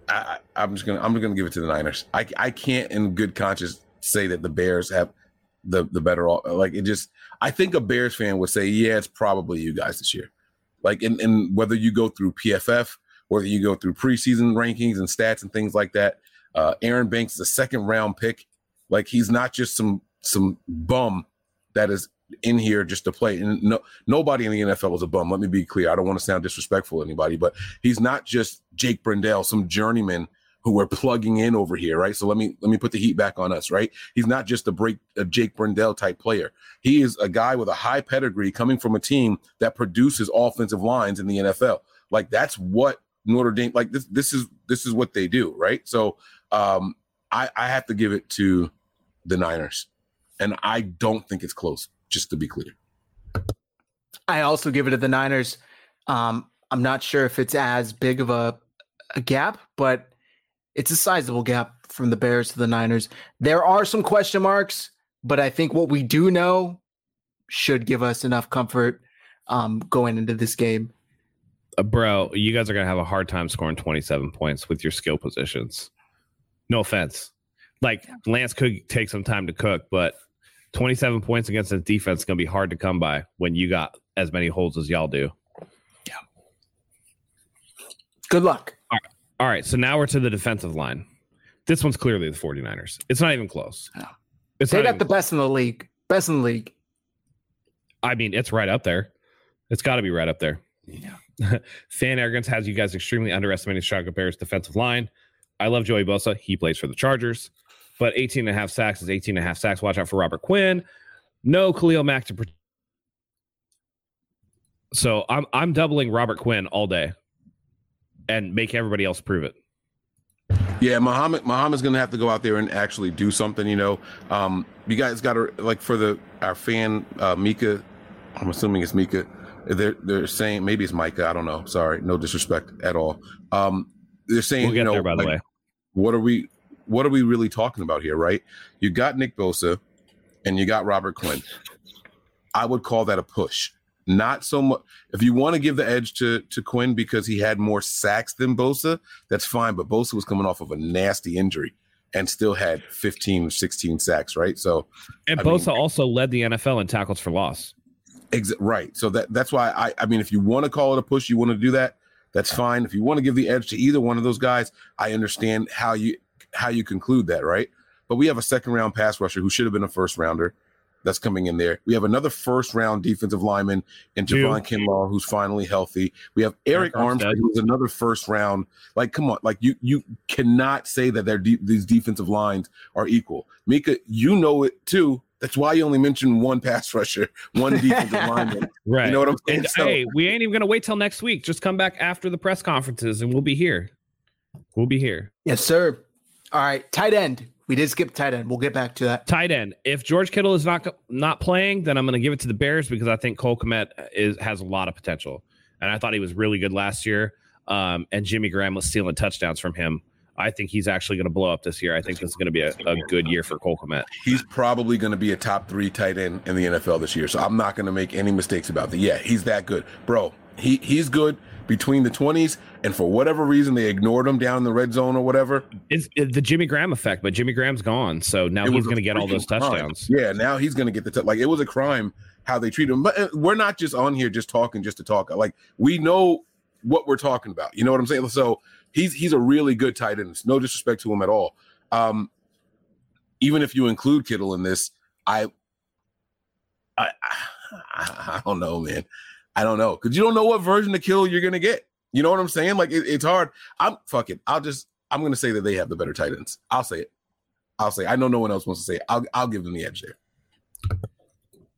I, I'm just gonna I'm gonna give it to the Niners. I I can't in good conscience say that the Bears have the the better like it just I think a Bears fan would say, yeah, it's probably you guys this year. Like and in whether you go through PFF, whether you go through preseason rankings and stats and things like that, uh, Aaron Banks is a second round pick. Like he's not just some some bum that is in here just to play. And no nobody in the NFL is a bum. Let me be clear. I don't want to sound disrespectful to anybody, but he's not just Jake Brendel, some journeyman who we're plugging in over here, right? So let me let me put the heat back on us, right? He's not just a break a Jake Brendel type player. He is a guy with a high pedigree coming from a team that produces offensive lines in the NFL. Like that's what Notre Dame like this this is this is what they do, right? So um I I have to give it to the Niners. And I don't think it's close, just to be clear. I also give it to the Niners. Um, I'm not sure if it's as big of a, a gap, but it's a sizable gap from the Bears to the Niners. There are some question marks, but I think what we do know should give us enough comfort um, going into this game. Uh, bro, you guys are going to have a hard time scoring 27 points with your skill positions. No offense. Like Lance could take some time to cook, but 27 points against this defense is going to be hard to come by when you got as many holes as y'all do. Yeah. Good luck. All right, so now we're to the defensive line. This one's clearly the 49ers. It's not even close. No. It's They got the best in the league. Best in the league. I mean, it's right up there. It's got to be right up there. Yeah. Fan arrogance has you guys extremely underestimating Chicago Bears defensive line. I love Joey Bosa. He plays for the Chargers, but 18 and a half sacks is 18 and a half sacks. Watch out for Robert Quinn. No Khalil Mack to. So I'm I'm doubling Robert Quinn all day, and make everybody else prove it. Yeah, Muhammad Muhammad's gonna have to go out there and actually do something, you know. Um, you guys gotta like for the our fan uh Mika, I'm assuming it's Mika. They're they're saying maybe it's Micah, I don't know. Sorry, no disrespect at all. Um they're saying We'll get you know there, by the like, way. what are we what are we really talking about here, right? You got Nick Bosa and you got Robert Quinn. I would call that a push. Not so much if you want to give the edge to to Quinn because he had more sacks than Bosa, that's fine. But Bosa was coming off of a nasty injury and still had 15 or 16 sacks, right? So And I mean- Bosa also led the NFL in tackles for loss. Ex- right. So that that's why I I mean if you want to call it a push, you want to do that, that's fine. If you want to give the edge to either one of those guys, I understand how you how you conclude that, right? But we have a second round pass rusher who should have been a first rounder that's coming in there. We have another first round defensive lineman in Two. Javon Kinlaw who's finally healthy. We have Arik Arik Armstead. Armstead who's another first round. Like come on, like you you cannot say that they're de- these defensive lines are equal. Mika, you know it too. That's why you only mentioned one pass rusher, one defensive lineman. Right. You know what I'm saying? And, So- hey, we ain't even gonna wait till next week. Just come back after the press conferences, and we'll be here. We'll be here. Yes, sir. All right. Tight end. We did skip tight end. We'll get back to that. Tight end. If George Kittle is not not playing, then I'm going to give it to the Bears because I think Cole Kmet is has a lot of potential, and I thought he was really good last year. Um, and Jimmy Graham was stealing touchdowns from him I think he's actually going to blow up this year. I think this is going to be a, a good year for Cole Kmet. He's probably going to be a top three tight end in the NFL this year. So I'm not going to make any mistakes about that. Yeah, he's that good, bro. He he's good between the 20s, and for whatever reason they ignored him down in the red zone or whatever. It's, it's the Jimmy Graham effect, but Jimmy Graham's gone, so now he's going to get all those touchdowns. Yeah, now he's going to get the t- like it was a crime how they treat him. But uh, we're not just on here just talking just to talk. Like we know what we're talking about. You know what I'm saying? So he's he's a really good tight end. No disrespect to him at all. Um, even if you include Kittle in this, I, I, I, I don't know, man. I don't know because you don't know what version of kill you're gonna get. You know what I'm saying? Like it, it's hard. I'm fuck it. I'll just I'm gonna say that they have the better tight ends. I'll say it. I'll say. It. I know no one else wants to say. It. I'll I'll give them the edge there.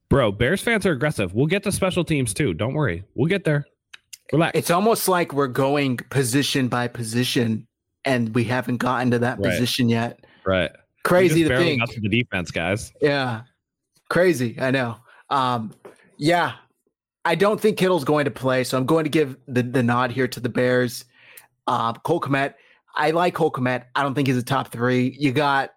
Bro, Bears fans are aggressive. We'll get to special teams too. Don't worry. We'll get there. Relax. It's almost like we're going position by position, and we haven't gotten to that right. position yet. Right. Crazy to think. to the defense, guys. Yeah. Crazy. I know. Um, yeah, I don't think Kittle's going to play, so I'm going to give the, the nod here to the Bears. Uh, Cole Kmet, I like Cole Kmet. I don't think he's a top three. You got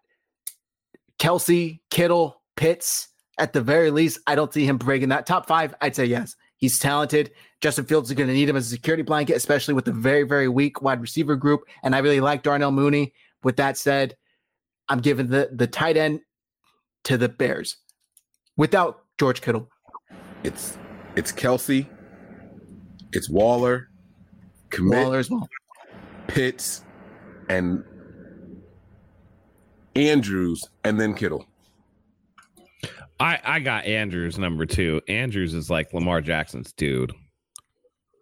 Kelce, Kittle, Pitts. At the very least, I don't see him breaking that top five. I'd say yes. He's talented. Justin Fields is going to need him as a security blanket, especially with the very, very weak wide receiver group. And I really like Darnell Mooney. With that said, I'm giving the the tight end to the Bears without George Kittle. It's it's Kelce. it's Waller, Kmet, Waller as well. Pitts, and Andrews, and then Kittle. I I got Andrews number two. Andrews is like Lamar Jackson's dude,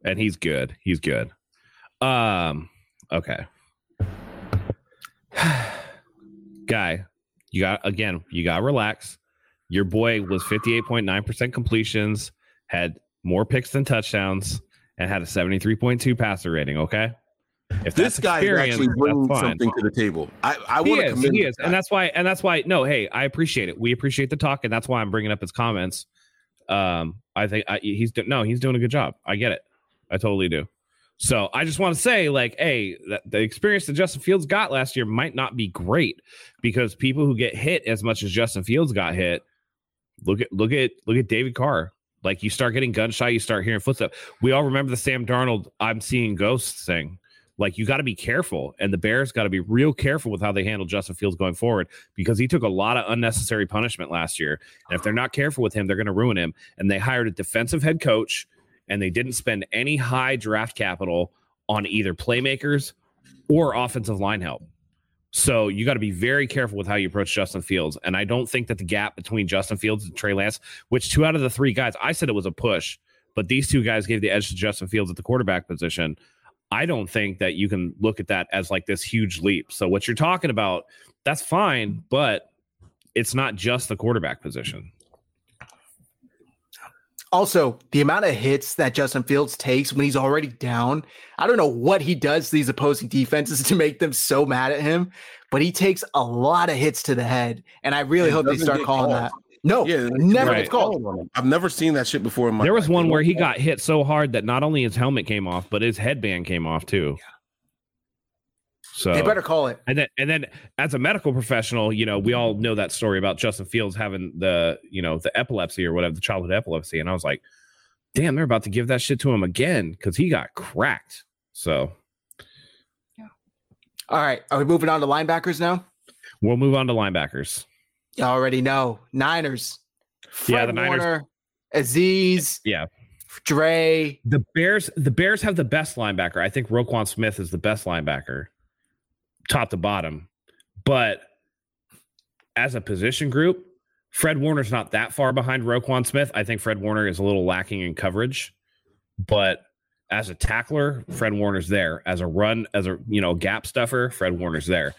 and he's good. He's good. Um. Okay. Guy, you got again. You got to relax. Your boy was fifty eight point nine percent completions had more picks than touchdowns, and had a 73.2 passer rating. Okay. If this guy is actually bringing something to the table, I, I want to commend. He is, and that's why, and that's why. No, hey, I appreciate it. We appreciate the talk, and that's why I'm bringing up his comments. Um, I think I, he's no, he's doing a good job. I get it. I totally do. So I just want to say, like, hey, the experience that Justin Fields got last year might not be great because people who get hit as much as Justin Fields got hit, look at look at look at David Carr. Like you start getting gunshot, you start hearing footsteps. We all remember the Sam Darnold "I'm seeing ghosts" thing. Like you got to be careful, and the Bears got to be real careful with how they handle Justin Fields going forward because he took a lot of unnecessary punishment last year. And if they're not careful with him, they're going to ruin him. And they hired a defensive head coach, and they didn't spend any high draft capital on either playmakers or offensive line help. So you got to be very careful with how you approach Justin Fields. And I don't think that the gap between Justin Fields and Trey Lance, which two out of the three guys, I said it was a push, but these two guys gave the edge to Justin Fields at the quarterback position. I don't think that you can look at that as like this huge leap. So what you're talking about, that's fine, but it's not just the quarterback position. Also, the amount of hits that Justin Fields takes when he's already down, I don't know what he does to these opposing defenses to make them so mad at him, but he takes a lot of hits to the head. And I really hope they start calling called. that. No, yeah, never right. called. I've never seen that shit before in my There was life. one where he got hit so hard that not only his helmet came off, but his headband came off too. Yeah. So they better call it. And then and then as a medical professional, you know, we all know that story about Justin Fields having the, you know, the epilepsy or whatever, the childhood epilepsy. And I was like, damn, they're about to give that shit to him again because he got cracked. So yeah. All right. Are we moving on to linebackers now? We'll move on to linebackers. You already know. Niners. Fred yeah, the Niners. Azeez. Yeah. Dre. The Bears, the Bears have the best linebacker. I think Roquan Smith is the best linebacker top to bottom. But as a position group, Fred Warner's not that far behind Roquan Smith. I think Fred Warner is a little lacking in coverage, but as a tackler, Fred Warner's there. As a run, as a you know gap stuffer, Fred Warner's there.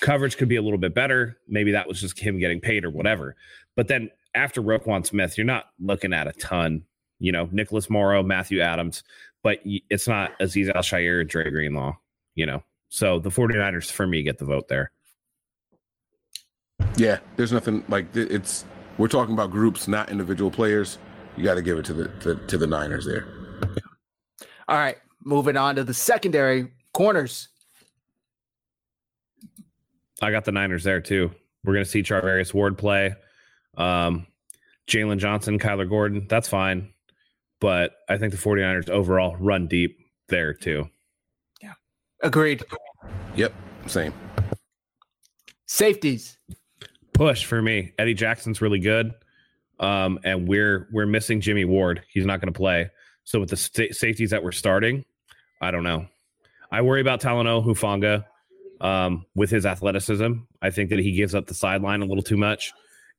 Coverage could be a little bit better. Maybe that was just him getting paid or whatever. But then after Roquan Smith, you're not looking at a ton. You know, Nicholas Morrow, Matthew Adams, but it's not Azeez or Dre Greenlaw. You know, so the 49ers for me get the vote there. Yeah, there's nothing like it's we're talking about groups, not individual players. You got to give it to the to, to the Niners there. All right, moving on to the secondary corners. I got the Niners there too. We're going to see Charvarius Ward play. Um, Jaylon Johnson, Kyler Gordon, that's fine. But I think the 49ers overall run deep there too. Yeah. Agreed. Yep. Same. Safeties. Push for me. Eddie Jackson's really good. Um, and we're we're missing Jimmy Ward. He's not going to play. So with the st- safeties that we're starting, I don't know. I worry about Talanoa Hufanga um, with his athleticism. I think that he gives up the sideline a little too much.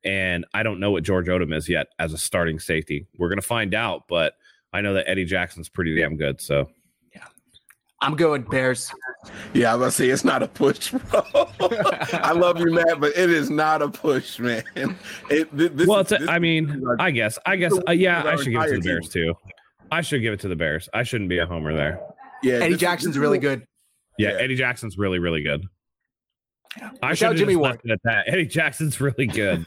And I don't know what George Odum is yet as a starting safety. We're going to find out, but I know that Eddie Jackson's pretty damn good. So, yeah, I'm going Bears. Yeah, I'm gonna say it's not a push, bro. I love you, Matt, but it is not a push, man. It, this, well, this, I mean, I guess, I guess, uh, yeah, I should give it to the Bears too. I should give it to the Bears. I shouldn't be a homer there. Yeah, Eddie Jackson's really good. Yeah, yeah, Eddie Jackson's really, really good. I should Jimmy Ward at that. Eddie Jackson's really good.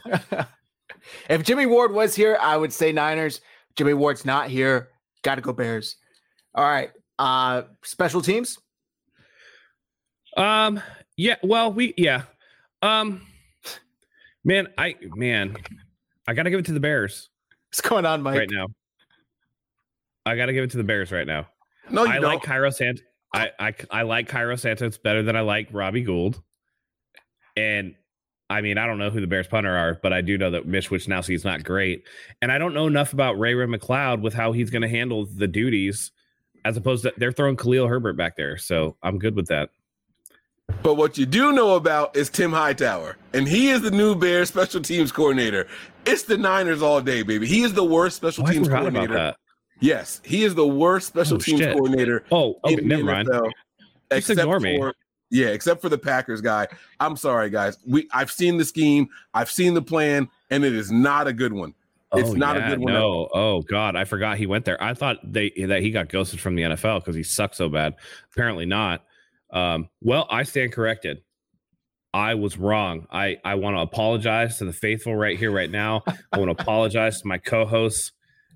if Jimmy Ward was here, I would say Niners. Jimmy Ward's not here. Got to go Bears. All right. Uh special teams. Um. Yeah. Well, we. Yeah. Um. Man, I man, I gotta give it to the Bears. What's going on, Mike? Right now, I gotta give it to the Bears right now. No, I don't. like Cairo Sant. I, I I like Cairo Santos better than I like Robbie Gould. And I mean, I don't know who the Bears punter are, but I do know that Mitch Wishnowsky is not great. And I don't know enough about Ray Ray McCloud with how he's going to handle the duties, as opposed to they're throwing Khalil Herbert back there. So I'm good with that. But what you do know about is Tim Hightower, and he is the new Bears special teams coordinator. It's the Niners all day, baby. He is the worst special oh, teams coordinator. Yes, he is the worst special oh, teams shit. coordinator. Oh, okay, never mind. Just ignore me. For, yeah, except for the Packers guy. I'm sorry, guys. We I've seen the scheme, I've seen the plan, and it is not a good one. It's oh, not yeah, a good one. No, oh god, I forgot he went there. I thought they that he got ghosted from the NFL because he sucked so bad. Apparently not. Um, well, I stand corrected. I was wrong. I I want to apologize to the faithful right here, right now. I want to apologize to my co-hosts.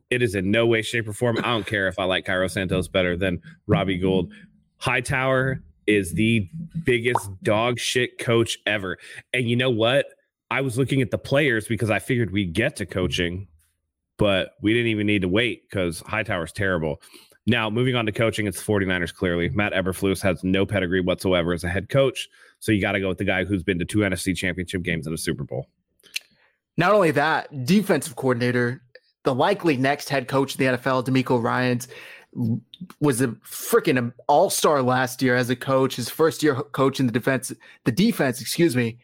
It is in no way, shape, or form. I don't care if I like Cairo Santos better than Robbie Gould. Hightower is the biggest dog shit coach ever. And you know what? I was looking at the players because I figured we'd get to coaching, but we didn't even need to wait because Hightower's terrible. Now, moving on to coaching, it's 49ers clearly. Matt Eberflus has no pedigree whatsoever as a head coach. So you got to go with the guy who's been to two NFC championship games and a Super Bowl. Not only that, defensive coordinator, the likely next head coach of the NFL, DeMeco Ryans, was a freaking all star last year as a coach. His first year coaching the defense, the defense, excuse me.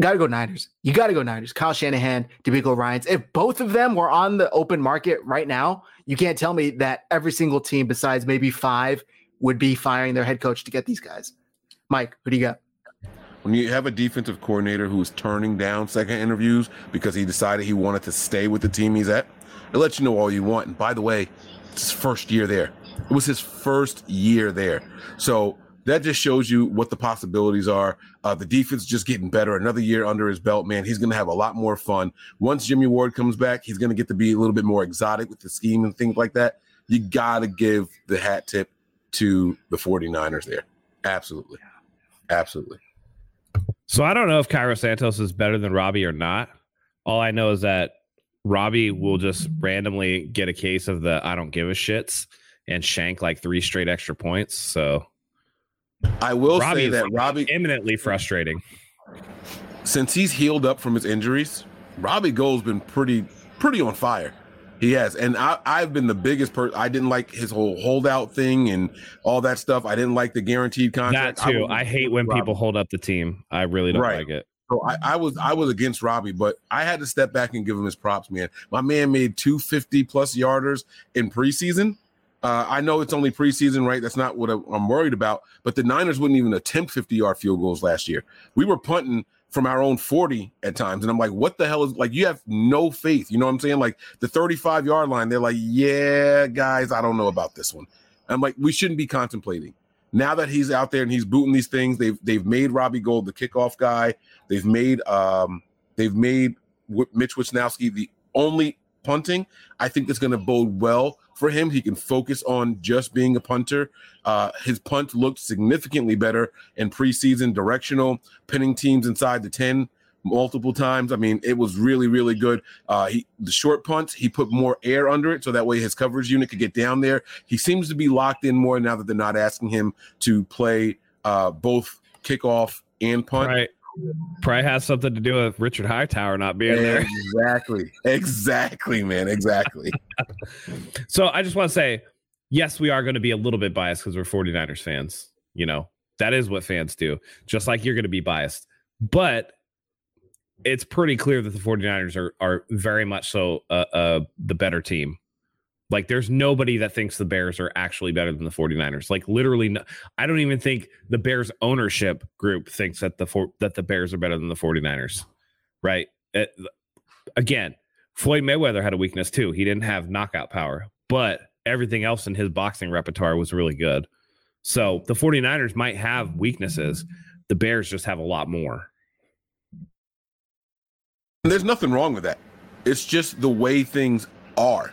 Got to go Niners. You got to go Niners. Kyle Shanahan, DeMeco Ryans. If both of them were on the open market right now, you can't tell me that every single team besides maybe five would be firing their head coach to get these guys. Mike, who do you got? When you have a defensive coordinator who is turning down second interviews because he decided he wanted to stay with the team he's at, it lets you know all you want. And by the way, it's his first year there. It was his first year there. So that just shows you what the possibilities are. Uh, the defense just getting better. Another year under his belt, man. He's going to have a lot more fun. Once Jimmy Ward comes back, he's going to get to be a little bit more exotic with the scheme and things like that. You got to give the hat tip to the 49ers there. Absolutely. Absolutely. So I don't know if Cairo Santos is better than Robbie or not. All I know is that Robbie will just randomly get a case of the I don't give a shits and shank like three straight extra points. So I will Robbie say that Robbie imminently frustrating. Since he's healed up from his injuries, Robbie Gould's been pretty pretty on fire. He has, and I, have been the biggest person. I didn't like his whole holdout thing and all that stuff. I didn't like the guaranteed contract. That too. I, I hate when Robbie. people hold up the team. I really don't right. like it. So I, I, was I was against Robbie, but I had to step back and give him his props, man. My man made 250 plus yarders in preseason. Uh, I know it's only preseason, right? That's not what I'm worried about. But the Niners wouldn't even attempt 50 yard field goals last year. We were punting from our own 40 at times. And I'm like, what the hell is like, you have no faith. You know what I'm saying? Like the 35 yard line, they're like, yeah, guys, I don't know about this one. I'm like, we shouldn't be contemplating now that he's out there and he's booting these things, they've they've made Robbie Gould the kickoff guy. They've made um they've made Mitch Wishnowsky the only punting, I think it's going to bode well for him. He can focus on just being a punter. Uh, his punt looked significantly better in preseason, directional, pinning teams inside the 10 multiple times. I mean, it was really, really good. Uh, he the short punts, he put more air under it so that way his coverage unit could get down there. He seems to be locked in more now that they're not asking him to play uh, both kickoff and punt. Right. Probably has something to do with Richard Hightower not being there. Exactly. Exactly, man. Exactly. so I just want to say, yes, we are going to be a little bit biased because we're 49ers fans. You know, that is what fans do, just like you're going to be biased. But it's pretty clear that the 49ers are are very much so uh, uh, the better team like there's nobody that thinks the Bears are actually better than the 49ers. Like literally no, I don't even think the Bears ownership group thinks that the for, that the Bears are better than the 49ers. Right? Eh, it, again, Floyd Mayweather had a weakness too. He didn't have knockout power, but everything else in his boxing repertoire was really good. So the 49ers might have weaknesses. The Bears just have a lot more. There's nothing wrong with that. It's just the way things are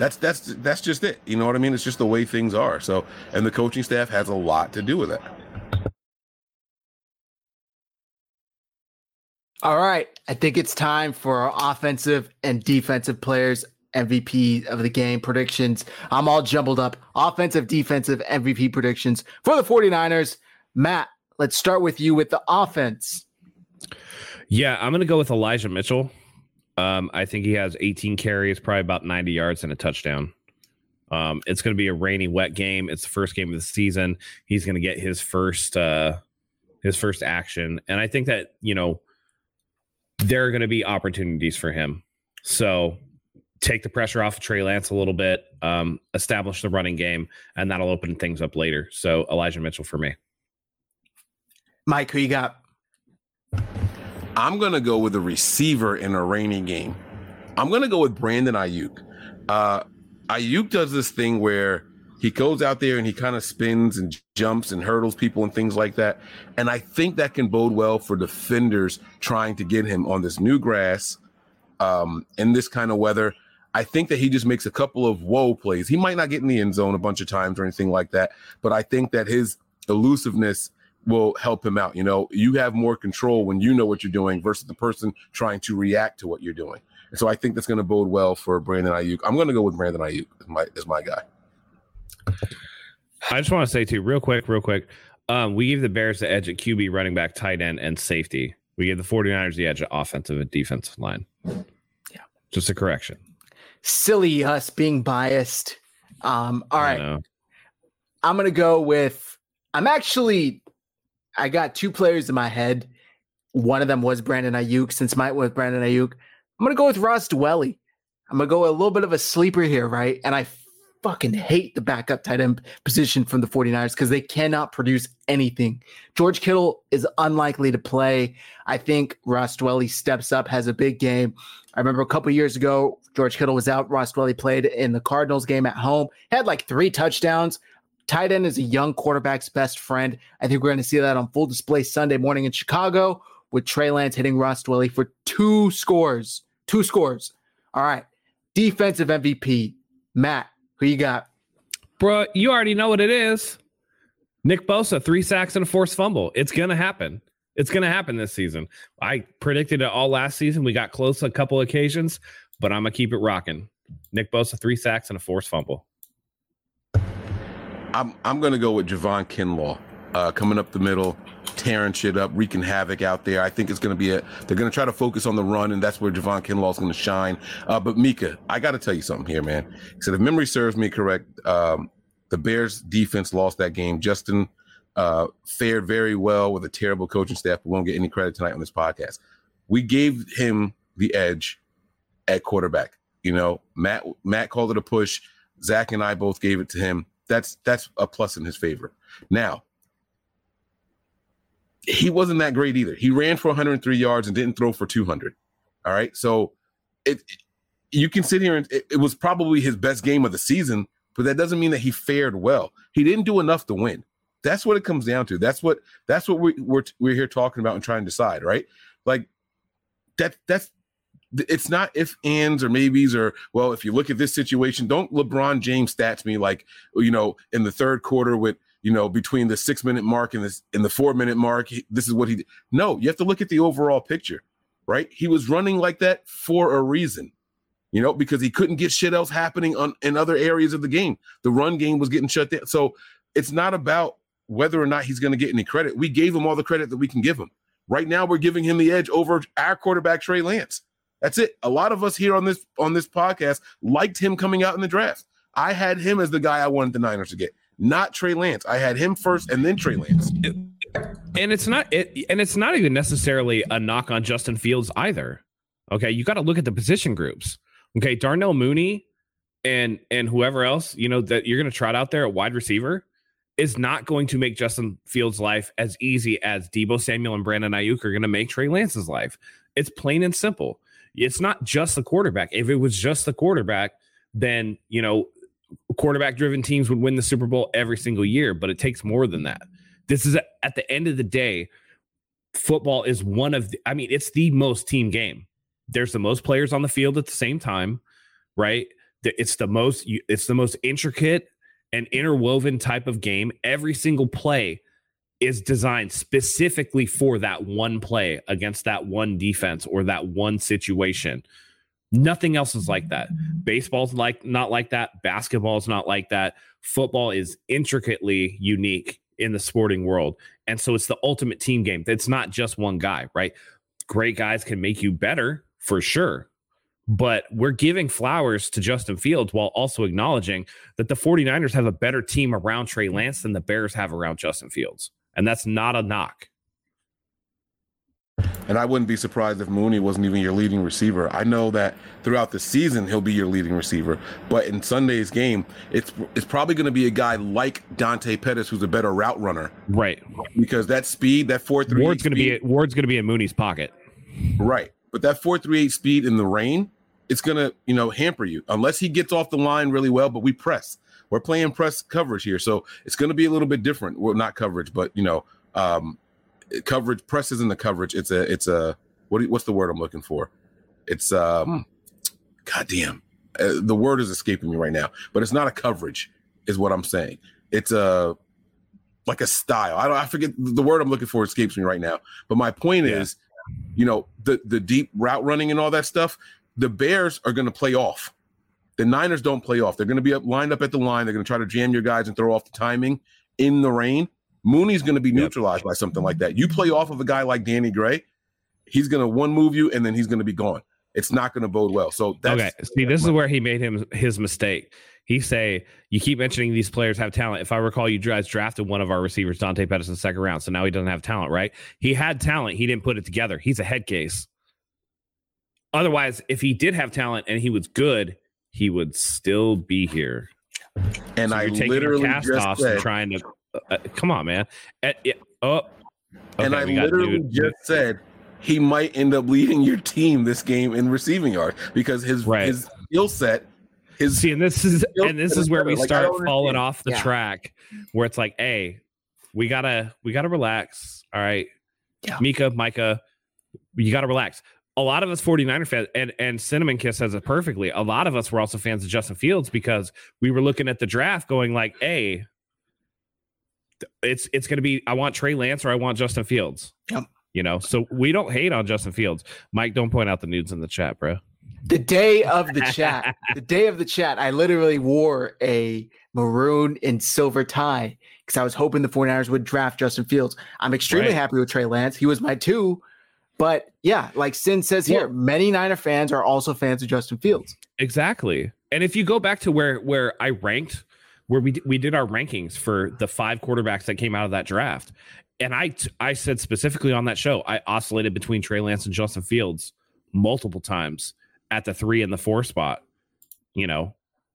that's that's that's just it. You know what I mean? It's just the way things are. So, and the coaching staff has a lot to do with that. All right, I think it's time for our offensive and defensive players MVP of the game predictions. I'm all jumbled up. Offensive, defensive MVP predictions for the 49ers. Matt, let's start with you with the offense. Yeah, I'm going to go with Elijah Mitchell. Um, I think he has 18 carries, probably about 90 yards and a touchdown. Um, it's going to be a rainy, wet game. It's the first game of the season. He's going to get his first uh, his first action, and I think that you know there are going to be opportunities for him. So take the pressure off of Trey Lance a little bit, um, establish the running game, and that'll open things up later. So Elijah Mitchell for me. Mike, who you got? I'm going to go with a receiver in a rainy game. I'm going to go with Brandon Aiyuk. Uh, Aiyuk does this thing where he goes out there and he kind of spins and jumps and hurdles people and things like that. And I think that can bode well for defenders trying to get him on this new grass um, in this kind of weather. I think that he just makes a couple of whoa plays. He might not get in the end zone a bunch of times or anything like that, but I think that his elusiveness will help him out. You know, you have more control when you know what you're doing versus the person trying to react to what you're doing. And so I think that's going to bode well for Brandon Aiyuk. I'm going to go with Brandon Aiyuk as my as my guy. I just want to say too, real quick, real quick. Um, we give the Bears the edge at QB, running back, tight end, and safety. We give the 49ers the edge at offensive and defensive line. Yeah. Just a correction. Silly us being biased. Um, all right. I'm gonna go with I'm actually I got two players in my head. One of them was Brandon Aiyuk. Since mine was Brandon Aiyuk, I'm gonna go with Ross Dwelley. I'm gonna go a little bit of a sleeper here, right? And I fucking hate the backup tight end position from the 49ers because they cannot produce anything. George Kittle is unlikely to play. I think Ross Dwelley steps up, has a big game. I remember a couple years ago, George Kittle was out. Ross Dwelley played in the Cardinals game at home, had like three touchdowns. Tight end is a young quarterback's best friend. I think we're going to see that on full display Sunday morning in Chicago with Trey Lance hitting Ross Dwelley for two scores. Two scores. All right. Defensive MVP. Matt, who you got? Bro, you already know what it is. Nick Bosa, three sacks and a forced fumble. It's going to happen. It's going to happen this season. I predicted it all last season. We got close a couple occasions, but I'm going to keep it rocking. Nick Bosa, three sacks and a forced fumble. I'm I'm gonna go with Javon Kinlaw. Uh, coming up the middle, tearing shit up, wreaking havoc out there. I think it's to be a. They're to try to focus on the run, and that's where Javon Kinlaw is to shine. Uh, but Mika, I got to tell you something here, man. So if memory serves me correct, um, the Bears defense lost that game. Justin uh, fared very well with a terrible coaching staff, but won't get any credit tonight on this podcast. We gave him the edge at quarterback. You know, Matt Matt called it a push. Zach and I both gave it to him that's that's a plus in his favor. Now, he wasn't that great either. He ran for 103 yards and didn't throw for 200. All right, so it, you can sit here and it, it was probably his best game of the season, but that doesn't mean that he fared well. He didn't do enough to win. That's what it comes down to. That's what that's what we, we're we're here talking about and trying to decide, right? Like that that's it's not if ands or maybes or well, if you look at this situation, don't LeBron James stats me like you know in the third quarter with you know between the six minute mark and this in the four minute mark. This is what he did. No, you have to look at the overall picture, right? He was running like that for a reason. You know, because he couldn't get shit else happening on in other areas of the game. The run game was getting shut down. So it's not about whether or not he's going to get any credit. We gave him all the credit that we can give him. Right now, we're giving him the edge over our quarterback Trey Lance. That's it. A lot of us here on this on this podcast liked him coming out in the draft. I had him as the guy I wanted the Niners to get, not Trey Lance. I had him first and then Trey Lance. And it's not it, and it's not even necessarily a knock on Justin Fields either. Okay, you got to look at the position groups. Okay, Darnell Mooney and and whoever else you know that you're going to trot out there at wide receiver is not going to make Justin Fields' life as easy as Deebo Samuel and Brandon Aiyuk are going to make Trey Lance's life. It's plain and simple. It's not just the quarterback. If it was just the quarterback, then you know quarterback driven teams would win the Super Bowl every single year. But it takes more than that. This is at the end of the day, football is one of the, I mean, it's the most team game. There's the most players on the field at the same time, right? It's the most it's the most intricate and interwoven type of game. Every single play is designed specifically for that one play against that one defense or that one situation. Nothing else is like that. Baseball's like not like that. Basketball's not like that. Football is intricately unique in the sporting world. And so it's the ultimate team game. It's not just one guy, right? Great guys can make you better for sure. But we're giving flowers to Justin Fields while also acknowledging that the 49ers have a better team around Trey Lance than the Bears have around Justin Fields. And that's not a knock. And I wouldn't be surprised if Mooney wasn't even your leading receiver. I know that throughout the season he'll be your leading receiver, but in Sunday's game, it's it's probably going to be a guy like Dante Pettis who's a better route runner, right? Because that speed, that four three, Ward's going to be Ward's going to be in Mooney's pocket, right? But that four three eight speed in the rain, it's going to you know hamper you unless he gets off the line really well. But we press, we're playing press coverage here, so it's going to be a little bit different. Well, not coverage, but you know, um, coverage. Press isn't the coverage. It's a it's a what what's the word I'm looking for? It's um, goddamn. Uh, the word is escaping me right now, but it's not a coverage, is what I'm saying. It's a like a style. I don't. I forget the word I'm looking for escapes me right now. But my point yeah. is, you know, the the deep route running and all that stuff. The Bears are going to play off. The Niners don't play off. They're going to be up, lined up at the line. They're going to try to jam your guys and throw off the timing in the rain. Mooney's going to be neutralized yep. by something like that. You play off of a guy like Danny Gray, he's going to one move you and then he's going to be gone. It's not going to bode well. So okay, see, this is where he made him his mistake. He say you keep mentioning these players have talent. If I recall, you guys drafted one of our receivers, Dante Pettis, in the second round. So now he doesn't have talent, right? He had talent. He didn't put it together. He's a head case. Otherwise, if he did have talent and he was good, he would still be here. And so I literally cast just said, trying to uh, uh, come on, man. Uh, oh, okay, and I literally just said he might end up leading your team this game in receiving yards because his right. his skill set. His See, and this is and this is where we like, start falling off the yeah. track, where it's like, hey, we gotta we gotta relax. All right, yeah. Mika, Micah, you gotta relax a lot of us 49er fans and and Cinnamon Kiss says it perfectly. A lot of us were also fans of Justin Fields because we were looking at the draft going like, hey, it's it's gonna be I want Trey Lance or I want Justin Fields. Yep. You know, so we don't hate on Justin Fields. Mike, don't point out the nudes in the chat, bro. The day of the chat, the day of the chat, I literally wore a maroon and silver tie because I was hoping the 49ers would draft Justin Fields. I'm extremely right. happy with Trey Lance. He was my two but yeah, like Sin says here, well, many Niner fans are also fans of Justin Fields. Exactly. And if you go back to where where I ranked, where we we did our rankings for the five quarterbacks that came out of that draft, and I I said specifically on that show, I oscillated between Trey Lance and Justin Fields multiple times at the three and the four spot. You know,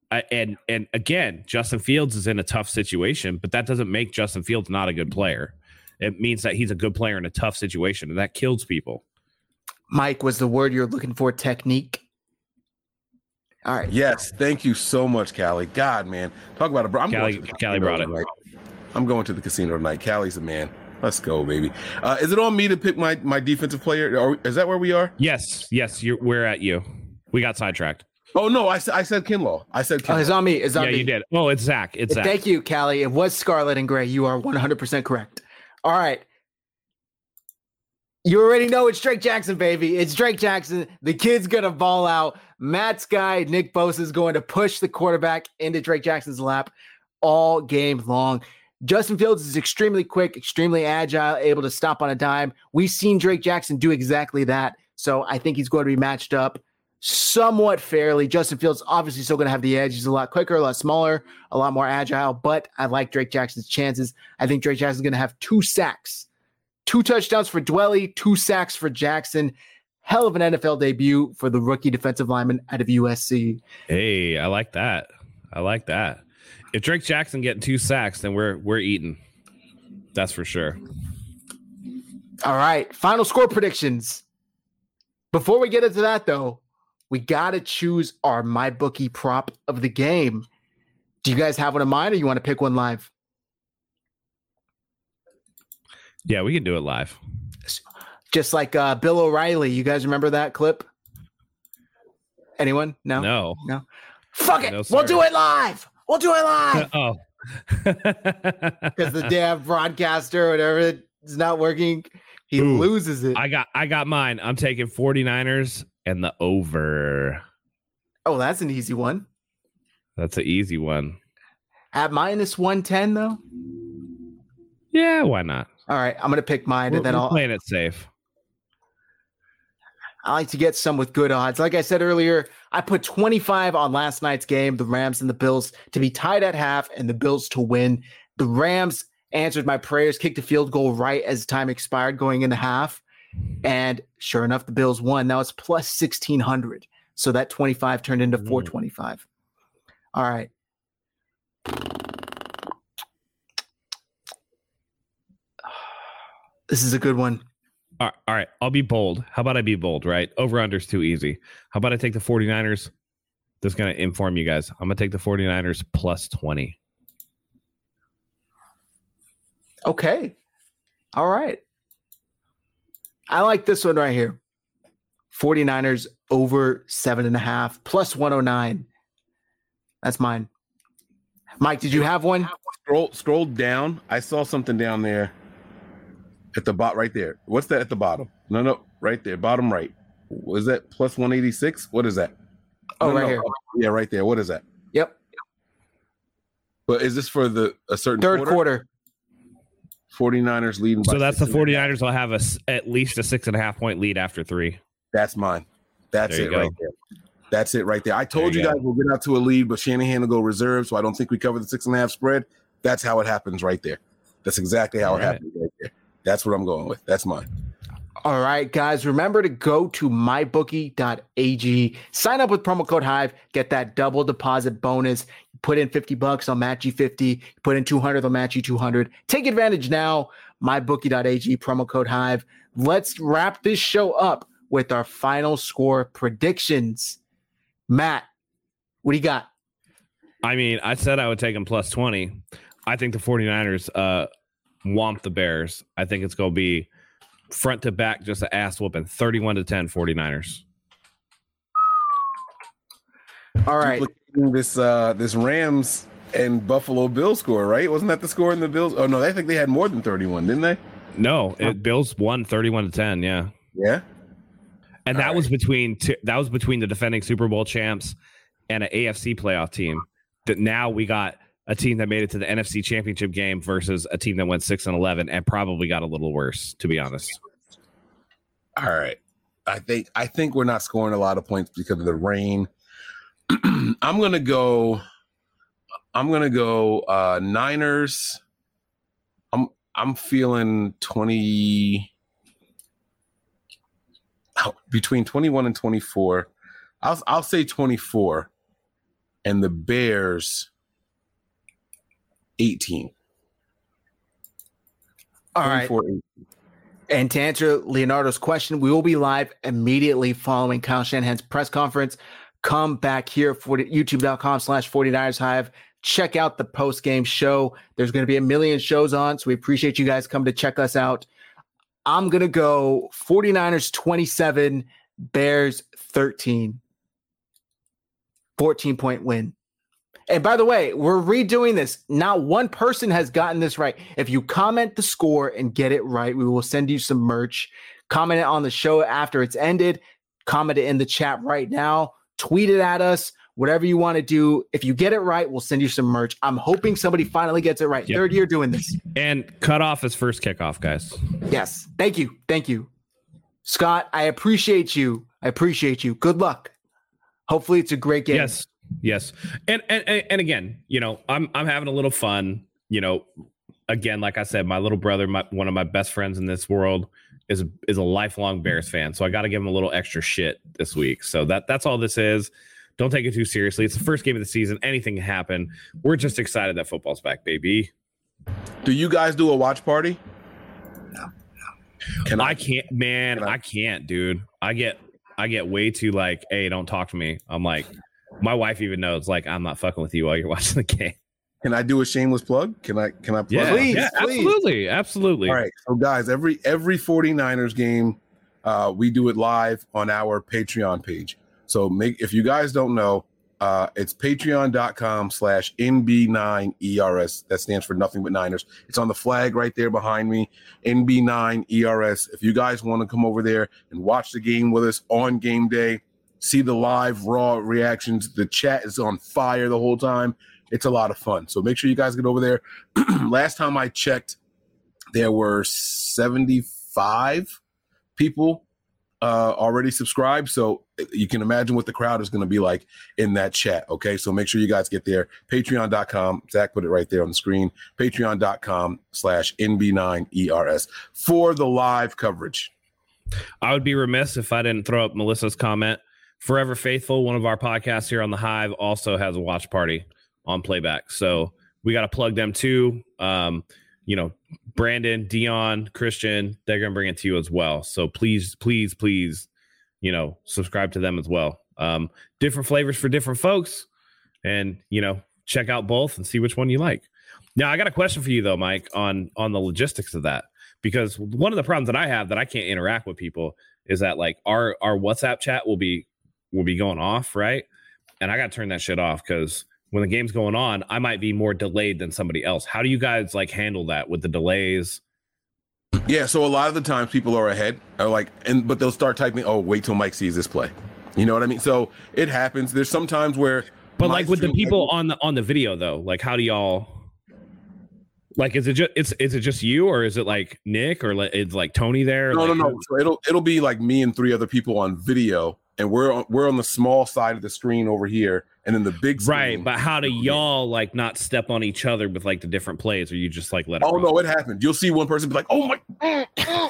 I, and and again, Justin Fields is in a tough situation, but that doesn't make Justin Fields not a good player it means that he's a good player in a tough situation, and that kills people. Mike, was the word you're looking for technique? All right. Yes, thank you so much, Callie. God, man, talk about it, bro. I'm Callie, Callie brought it. I'm going to the casino tonight. Callie's a man. Let's go, baby. Uh, is it on me to pick my my defensive player? Or is that where we are? Yes, yes. You're, we're at you. We got sidetracked. Oh no, I, I said Kinlaw. I said Kinlaw. Oh, it's on me. It's on yeah, me. you did. Oh, it's Zach. It's Zach. Thank you, Callie. It was Scarlet and Gray. You are 100% correct. All right. You already know it's Drake Jackson, baby. It's Drake Jackson. The kid's gonna ball out. Matt's guy, Nick Bosa, is going to push the quarterback into Drake Jackson's lap all game long. Justin Fields is extremely quick, extremely agile, able to stop on a dime. We've seen Drake Jackson do exactly that. So I think he's going to be matched up somewhat fairly. Justin Fields obviously still going to have the edge. He's a lot quicker, a lot smaller, a lot more agile, but I like Drake Jackson's chances. I think Drake Jackson's going to have two sacks, two touchdowns for Dwelley, two sacks for Jackson. Hell of an NFL debut for the rookie defensive lineman out of USC. Hey, I like that. I like that. If Drake Jackson getting two sacks, then we're we're eating. That's for sure. All right, final score predictions. Before we get into that, though, we got to choose our MyBookie prop of the game. Do you guys have one in mind, or you want to pick one live? Yeah, we can do it live. Just like uh, Bill O'Reilly. You guys remember that clip? Anyone? No. No. No. Fuck it. No, we'll do it live. We'll do it live. oh. Because the damn broadcaster, whatever, is not working. He Ooh, loses it. I got I got mine. I'm taking 49ers and the over. oh, that's an easy one. That's an easy one. At minus 110, though. Yeah, why not? All right. I'm going to pick mine We're, and then I'll. playing it safe. I like to get some with good odds. Like I said earlier, I put 25 on last night's game, the Rams and the Bills to be tied at half and the Bills to win. The Rams answered my prayers, kicked a field goal right as time expired going into half. And sure enough, the Bills won. Now it's plus 1600. So that 25 turned into Mm. 425. All right. This is a good one. All right, all right, I'll be bold. How about I be bold, right? Over under's too easy. How about I take the 49ers? This is going to inform you guys. I'm going to take the 49ers plus 20. Okay. All right. I like this one right here. 49ers over seven and a half plus 109. That's mine. Mike, did you have one? Scroll scroll down. I saw something down there at the bot right there. What's that at the bottom? No, no, right there, bottom right. Was that plus 186? What is that? Oh, No, right no, here. Oh, yeah, right there. What is that? Yep. But is this for the a certain Third quarter. 49ers leading by So that's the six and a half. 49ers will have a, s- at least a six and a half point lead after three. That's mine. That's it you right there. That's it right there. I told There you, you guys we'll get out to a lead, but Shanahan will go reserve, so I don't think we cover the six and a half spread. That's how it happens right there. That's exactly how All it right. happens right there. That's what I'm going with. That's mine. All right, guys, remember to go to mybookie.ag, sign up with promo code Hive, get that double deposit bonus. Put in 50 bucks, I'll match you 50. You put in 200, they'll match you 200. Take advantage now. Mybookie.ag, promo code Hive. Let's wrap this show up with our final score predictions. Matt, what do you got? I mean, I said I would take them plus 20. I think the 49ers uh, womp the Bears. I think it's going to be front to back, just an ass whooping 31 to 10 49ers. All right. This uh this Rams and Buffalo Bills score, right? Wasn't that the score in the Bills? Oh no, I think they had more than 31, didn't they? No, it, Bills won 31 to 10. Yeah. Yeah. And All that right. was between two, that was between the defending Super Bowl champs and an AFC playoff team. That now we got a team that made it to the NFC Championship game versus a team that went six and eleven and probably got a little worse, to be honest. All right. I think I think we're not scoring a lot of points because of the rain. I'm gonna go. I'm gonna go uh Niners. I'm I'm feeling 20 oh, between 21 and 24. I'll I'll say 24 and the Bears 18. All right. 18. And to answer Leonardo's question, we will be live immediately following Kyle Shanahan's press conference. Come back here for youtube.com slash 49ers Hive. Check out the post game show. There's going to be a million shows on, so we appreciate you guys coming to check us out. I'm going to go 49ers 27, Bears 13. 14 point win. And by the way, we're redoing this. Not one person has gotten this right. If you comment the score and get it right, we will send you some merch. Comment it on the show after it's ended. Comment it in the chat right now. Tweet it at us. Whatever you want to do. If you get it right, we'll send you some merch. I'm hoping somebody finally gets it right. Yep. Third year doing this. And cut off his first kickoff, guys. Yes. Thank you. Thank you. Scott, I appreciate you. I appreciate you. Good luck. Hopefully it's a great game. Yes. Yes. And and and again, you know, I'm I'm having a little fun, you know, again, like I said, my little brother, my one of my best friends in this world is is a lifelong Bears fan. So I got to give him a little extra shit this week. So that that's all this is. Don't take it too seriously. It's the first game of the season. Anything can happen. We're just excited that football's back, baby. Do you guys do a watch party? No. Can I, I can't, man. Can I? I can't, dude. I get I get way too like, hey, don't talk to me. I'm like, my wife even knows, like, I'm not fucking with you while you're watching the game. Can I do a shameless plug? Can I can I plug? Yeah, please, yeah, please. absolutely, absolutely. All right. So guys, every every 49ers game, uh, we do it live on our Patreon page. So make if you guys don't know, uh, it's patreon.com slash NB9ERS. That stands for nothing but Niners. It's on the flag right there behind me, NB9ERS. If you guys want to come over there and watch the game with us on game day, see the live raw reactions. The chat is on fire the whole time. It's a lot of fun. So make sure you guys get over there. Last time I checked, there were 75 people uh, already subscribed. So you can imagine what the crowd is going to be like in that chat. Okay. So make sure you guys get there. Patreon.com. Zach put it right there on the screen. Patreon.com slash NB9ERS for the live coverage. I would be remiss if I didn't throw up Melissa's comment Forever Faithful, one of our podcasts here on the Hive, also has a watch party on playback. So we got to plug them too. Um, you know, Brandon, Dion, Christian, they're going to bring it to you as well. So please, please, please, you know, subscribe to them as well. Um, different flavors for different folks. And, you know, check out both and see which one you like. Now, I got a question for you though, Mike, on on the logistics of that. Because one of the problems that I have that I can't interact with people is that like our our WhatsApp chat will be will be going off, right? And I got to turn that shit off because when the game's going on, I might be more delayed than somebody else. How do you guys like handle that with the delays? Yeah, so a lot of the times people are ahead, are like, and but they'll start typing, "Oh, wait till Mike sees this play." You know what I mean? So it happens. There's sometimes where, but like with the people on the on the video though, like how do y'all? Like, is it just it's is it just you or is it like Nick or like, is like Tony there? No, like, no, no. So it'll it'll be like me and three other people on video, and we're on, we're on the small side of the screen over here, and then the big screen, right. But how do y'all like not step on each other with like the different plays, or you just like let? it Oh no, it happened. You'll see one person be like, "Oh my,"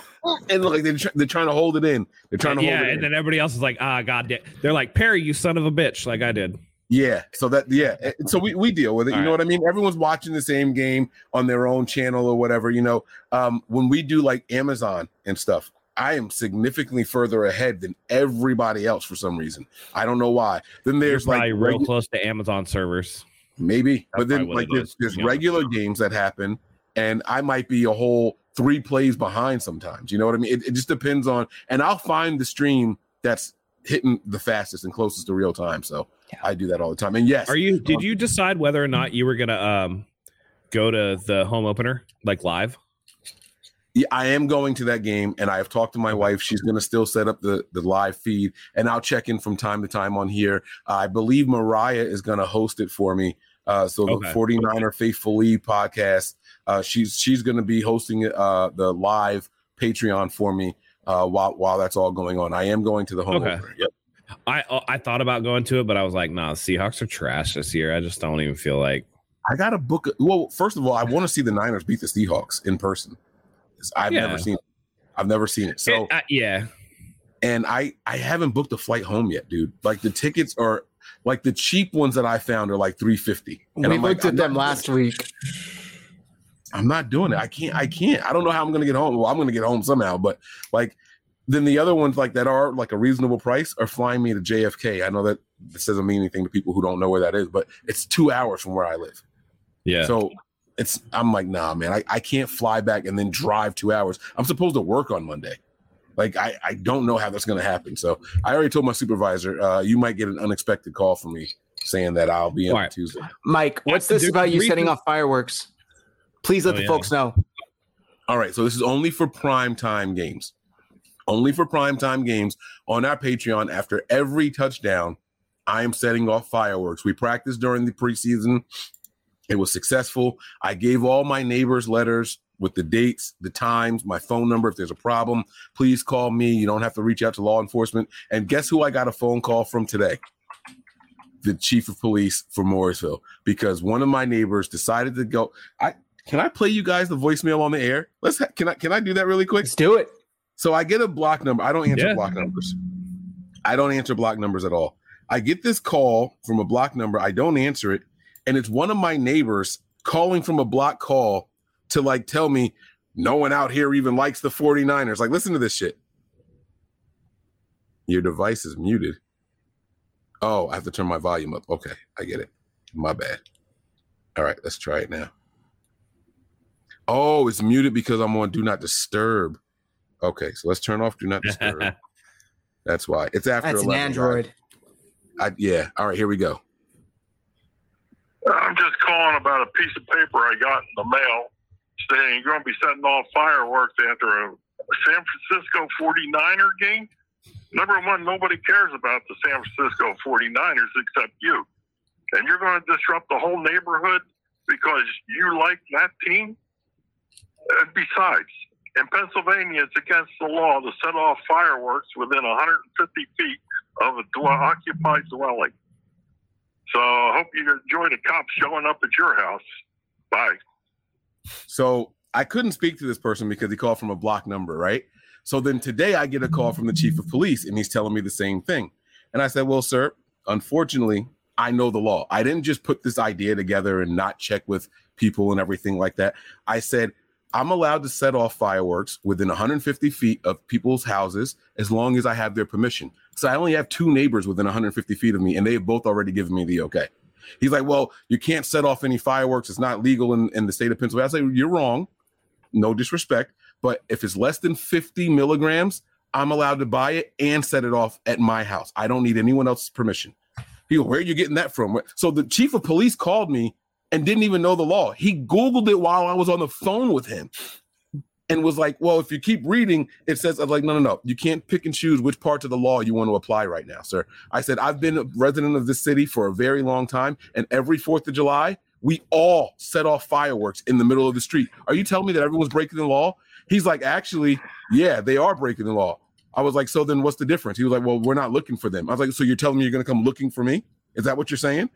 and like they're, they're trying to hold it in. They're trying to yeah, hold it. and in. then everybody else is like, "Ah, god damn." They're like, "Perry, you son of a bitch," like I did. Yeah. So that yeah. So we, we deal with it. All you know right. what I mean? Everyone's watching the same game on their own channel or whatever. You know, um, when we do like Amazon and stuff, I am significantly further ahead than everybody else for some reason. I don't know why. Then there's like real regu- close to Amazon servers. Maybe, That's but then like there's, there's regular games that happen, and I might be a whole three plays behind sometimes. You know what I mean? It, it just depends on, and I'll find the stream that's hitting the fastest and closest to real time. So yeah. I do that all the time. And yes, are you? Did um, you decide whether or not you were gonna um go to the home opener like live? Yeah, I am going to that game, and I have talked to my wife. She's going to still set up the the live feed, and I'll check in from time to time on here. I believe Mariah is going to host it for me. Uh, so okay. the 49er Faithfully podcast, uh, she's she's going to be hosting uh, the live Patreon for me uh, while while that's all going on. I am going to the home okay. Yep. I uh, I thought about going to it, but I was like, nah, Seahawks are trash this year. I just don't even feel like I got to book. Well, first of all, I want to see the Niners beat the Seahawks in person. I've yeah. never seen. It. I've never seen it. So it, uh, yeah, and I I haven't booked a flight home yet, dude. Like the tickets are like the cheap ones that I found are like three fifty. We I'm looked like, at them last week. I'm not doing it. I can't. I can't. I don't know how I'm gonna get home. Well, I'm gonna get home somehow, but like then the other ones like that are like a reasonable price are flying me to JFK. I know that this doesn't mean anything to people who don't know where that is, but it's two hours from where I live. Yeah. So it's I'm like, nah, man, I, I can't fly back and then drive two hours. I'm supposed to work on Monday. Like I, I don't know how that's gonna happen. So I already told my supervisor, uh, you might get an unexpected call from me saying that I'll be in Right. Tuesday. Mike, what's this about you setting off fireworks? Please let Oh, the yeah. folks know. All right, so this is only for prime time games. Only for prime time games on our Patreon. After every touchdown, I am setting off fireworks. We practice during the preseason. It was successful. I gave all my neighbors letters with the dates, the times, my phone number. If there's a problem, please call me. You don't have to reach out to law enforcement. And guess who I got a phone call from today? The chief of police for Morrisville, because one of my neighbors decided to go. I can I play you guys the voicemail on the air? Let's ha- can I can I do that really quick? Let's do it. So I get a block number. I don't answer Yeah. block numbers. I don't answer block numbers at all. I get this call from a block number. I don't answer it. And it's one of my neighbors calling from a block call to like tell me no one out here even likes the 49ers. Like, listen to this shit. Your device is muted. Oh, I have to turn my volume up. Okay, I get it. My bad. All right, let's try it now. Oh, it's muted because I'm on do not disturb. Okay, so let's turn off do not disturb. That's why. It's after That's an 11, Android. I, yeah. All right, here we go. I'm just calling about a piece of paper I got in the mail saying you're going to be setting off fireworks after a San Francisco 49er game. Number one, nobody cares about the San Francisco 49ers except you. And you're going to disrupt the whole neighborhood because you like that team? And besides, in Pennsylvania, it's against the law to set off fireworks within 150 feet of a dwell- occupied dwelling. So I hope you enjoy the cops showing up at your house. Bye. So I couldn't speak to this person because he called from a block number, right? So then today I get a call from the chief of police and he's telling me the same thing. And I said, Well, sir, unfortunately, I know the law. I didn't just put this idea together and not check with people and everything like that. I said, I'm allowed to set off fireworks within 150 feet of people's houses as long as I have their permission. So I only have two neighbors within 150 feet of me, and they have both already given me the okay. He's like, Well, you can't set off any fireworks. It's not legal in, in the state of Pennsylvania. I say, You're wrong. No disrespect. But if it's less than 50 milligrams, I'm allowed to buy it and set it off at my house. I don't need anyone else's permission. He goes, Where are you getting that from? So the chief of police called me and didn't even know the law. He Googled it while I was on the phone with him and was like, Well, if you keep reading, it says, I was like, No, no, no. You can't pick and choose which parts of the law you want to apply right now, sir. I said, I've been a resident of this city for a very long time. And every 4th of July, we all set off fireworks in the middle of the street. Are you telling me that everyone's breaking the law? He's like, Actually, yeah, they are breaking the law. I was like, So then what's the difference? He was like, Well, we're not looking for them. I was like, So you're telling me you're going to come looking for me? Is that what you're saying?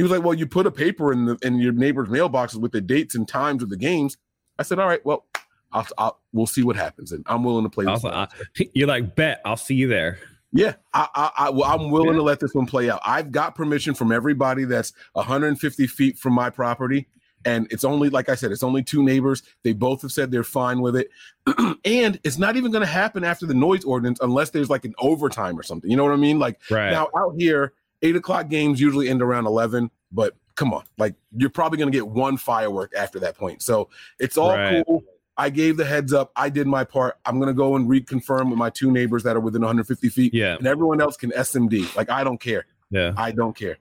He was like, "Well, you put a paper in the in your neighbor's mailboxes with the dates and times of the games." I said, "All right, well, I'll, I'll we'll see what happens, and I'm willing to play." This Also. I, you're like, bet I'll see you there. yeah, I, I, I well, I'm willing to let this one play out. I've got permission from everybody that's 150 feet from my property, and it's only like I said, it's only two neighbors. They both have said they're fine with it, and it's not even going to happen after the noise ordinance unless there's like an overtime or something. You know what I mean? Like Right. now out here, eight o'clock games usually end around eleven, but come on, like you're probably gonna get one firework after that point. So it's all Right. cool. I gave the heads up. I did my part. I'm gonna go and reconfirm with my two neighbors that are within 150 feet, yeah. and everyone else can SMD. Like I don't care. Yeah. I don't care.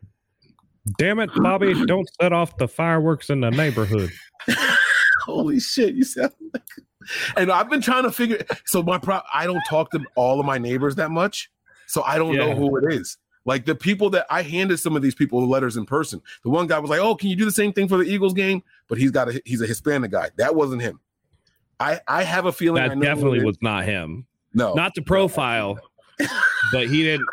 Damn it, Bobby! Don't set off the fireworks in the neighborhood. Holy shit, you sound like. And I've been trying to figure. So my pro. I don't talk to all of my neighbors that much, so I don't know who it is. Like the people that I handed some of these people the letters in person. The one guy was like, "Oh, can you do the same thing for the Eagles game?" But he's got a he's a Hispanic guy. That wasn't him. I I have a feeling I That definitely was not him. no. Not the profile, but he didn't.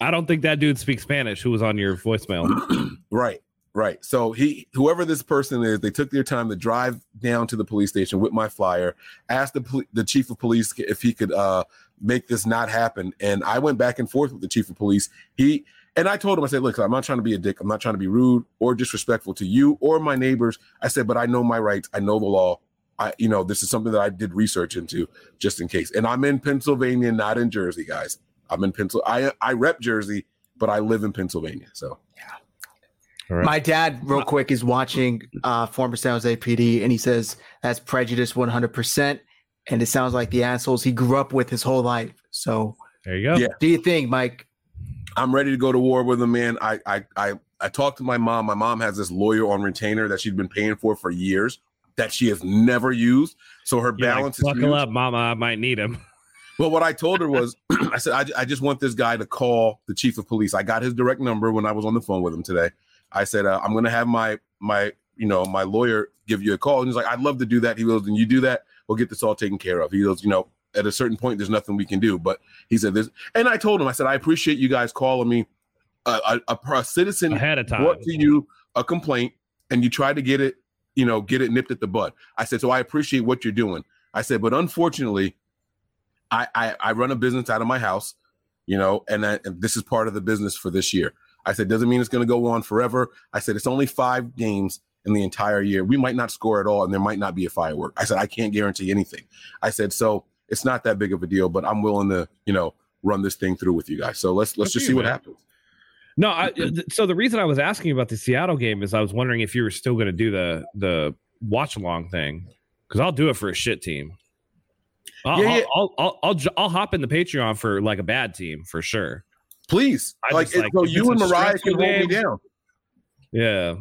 I don't think that dude speaks Spanish. Who was on your voicemail? Right, right. So he, whoever this person is, they took their time to drive down to the police station with my flyer, asked the the chief of police if he could uh, make this not happen, and I went back and forth with the chief of police. He and I told him, I said, look, I'm not trying to be a dick. I'm not trying to be rude or disrespectful to you or my neighbors. I said, but I know my rights. I know the law. I, you know, this is something that I did research into just in case. And I'm in Pennsylvania, not in Jersey, guys. I'm in Pennsylvania. I I rep Jersey, but I live in Pennsylvania, so Right. My dad, real quick, is watching uh, former San Jose PD, and he says that's prejudice 100%. And it sounds like the assholes he grew up with his whole life. So there you go. Yeah. Do you think, Mike? I'm ready to go to war with him, man. I I I I talked to my mom. My mom has this lawyer on retainer that she's been paying for for years that she has never used. So her You're balance like, is buckle huge. up, mama. I might need him. Well, what I told her was, I said, I, I, just want this guy to call the chief of police. I got his direct number when I was on the phone with him today. I said, uh, I'm going to have my my you know my lawyer give you a call. And he's like, I'd love to do that. He goes, and you do that, we'll get this all taken care of. He goes, you know, at a certain point, there's nothing we can do. But he said this, and I told him, I said, I appreciate you guys calling me. A, a, a citizen ahead of time brought to you a complaint, and you tried to get it, you know, get it nipped at the bud. I said, so I appreciate what you're doing. I said, but unfortunately, I I, I run a business out of my house, you know, and, I, and this is part of the business for this year. I said, doesn't mean it's going to go on forever. I said, it's only five games in the entire year. We might not score at all, and there might not be a firework. I said, I can't guarantee anything. I said, so it's not that big of a deal, but I'm willing to, you know, run this thing through with you guys. So let's let's just see what happens. No, I, so the reason I was asking about the Seattle game is I was wondering if you were still going to do the the watch along thing because I'll do it for a shit team. I'll, yeah, yeah. I'll, I'll, I'll, I'll, I'll hop in the Patreon for like a bad team for sure. Please, I like, like so you and Mariah can hold me down. Yeah,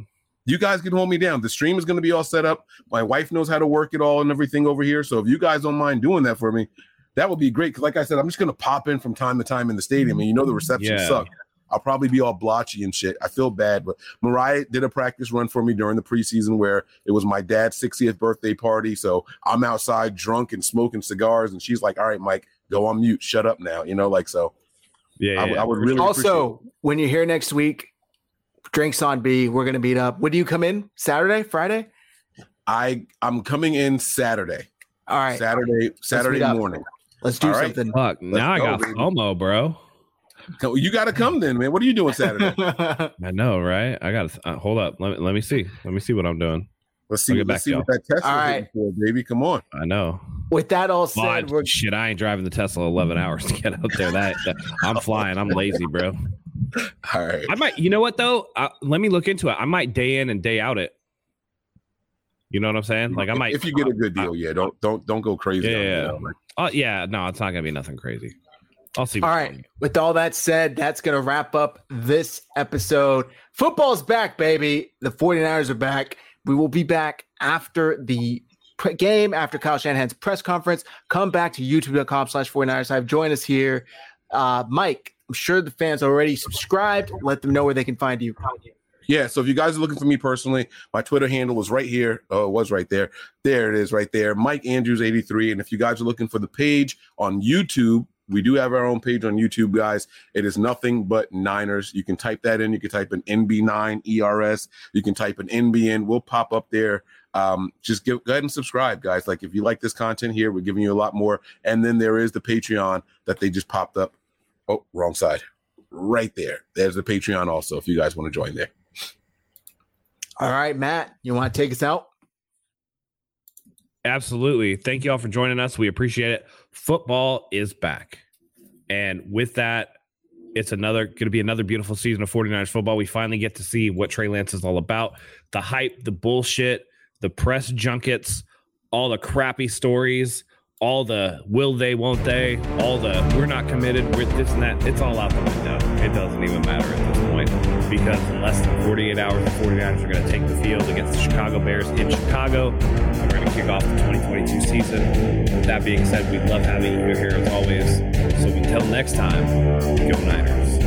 you guys can hold me down. The stream is going to be all set up. My wife knows how to work it all and everything over here. So if you guys don't mind doing that for me, that would be great. Because like I said, I'm just going to pop in from time to time in the stadium, and you know the reception yeah. sucks. I'll probably be all blotchy and shit. I feel bad, but Mariah did a practice run for me during the preseason where it was my dad's 60th birthday party. So I'm outside drunk and smoking cigars, and she's like, "All right, Mike, go on mute. Shut up now." You know, like so. Yeah, I, yeah. I would really also when you're here next week, drinks on B. We're gonna meet up. When do you come in? Saturday, Friday? I I'm coming in Saturday. All right, Saturday, Saturday Let's morning. Let's do All something. Right. Fuck, now go, I got baby. FOMO, bro. You got to come then, man. What are you doing Saturday? I know, right? I got to uh, hold up. Let me let me see. Let me see what I'm doing. Let's see. Let's see what that Tesla all right. for, baby. Come on. I know. With that all said, well, shit, I ain't driving the Tesla 11 hours to get out there. That, that I'm flying. I'm lazy, bro. All right. I might. You know what though? Uh, let me look into it. I might day in and day out it. You know what I'm saying? Like I might. If you get a good deal, yeah. Don't don't don't go crazy. Yeah. Yeah. Uh, yeah. No, it's not gonna be nothing crazy. I'll see. All right. With all that said, that's going to wrap up this episode. Football's back, baby. The 49ers are back. We will be back after the game, after Kyle Shanahan's press conference. Come back to youtube.com slash 49ers Hive. Join us here. Uh, Mike, I'm sure the fans already subscribed. Let them know where they can find you. Yeah, so if you guys are looking for me personally, my Twitter handle was right here. Oh, it was right there. There it is, right there. Mike Andrews 83. And if you guys are looking for the page on YouTube, we do have our own page on YouTube, guys. It is nothing but Niners. You can type that in. You can type in NB9 ERS. You can type an NBN. We'll pop up there. Um, just give, go ahead and subscribe, guys. Like if you like this content here, we're giving you a lot more. And then there is the Patreon that they just popped up. Oh, wrong side. Right there. There's the Patreon also if you guys want to join there. All right, Matt, you want to take us out? Absolutely. Thank you all for joining us. We appreciate it. Football is back. And with that, it's another going to be another beautiful season of 49ers football. We finally get to see what Trey Lance is all about. The hype, the bullshit, the press junkets, all the crappy stories, all the will they, won't they, all the we're not committed, we're this and that. It's all out the window. It doesn't even matter because in less than 48 hours, the 49ers are going to take the field against the Chicago Bears in Chicago. We're going to kick off the 2022 season. With that being said, we love having you here as always. So until next time, go Niners.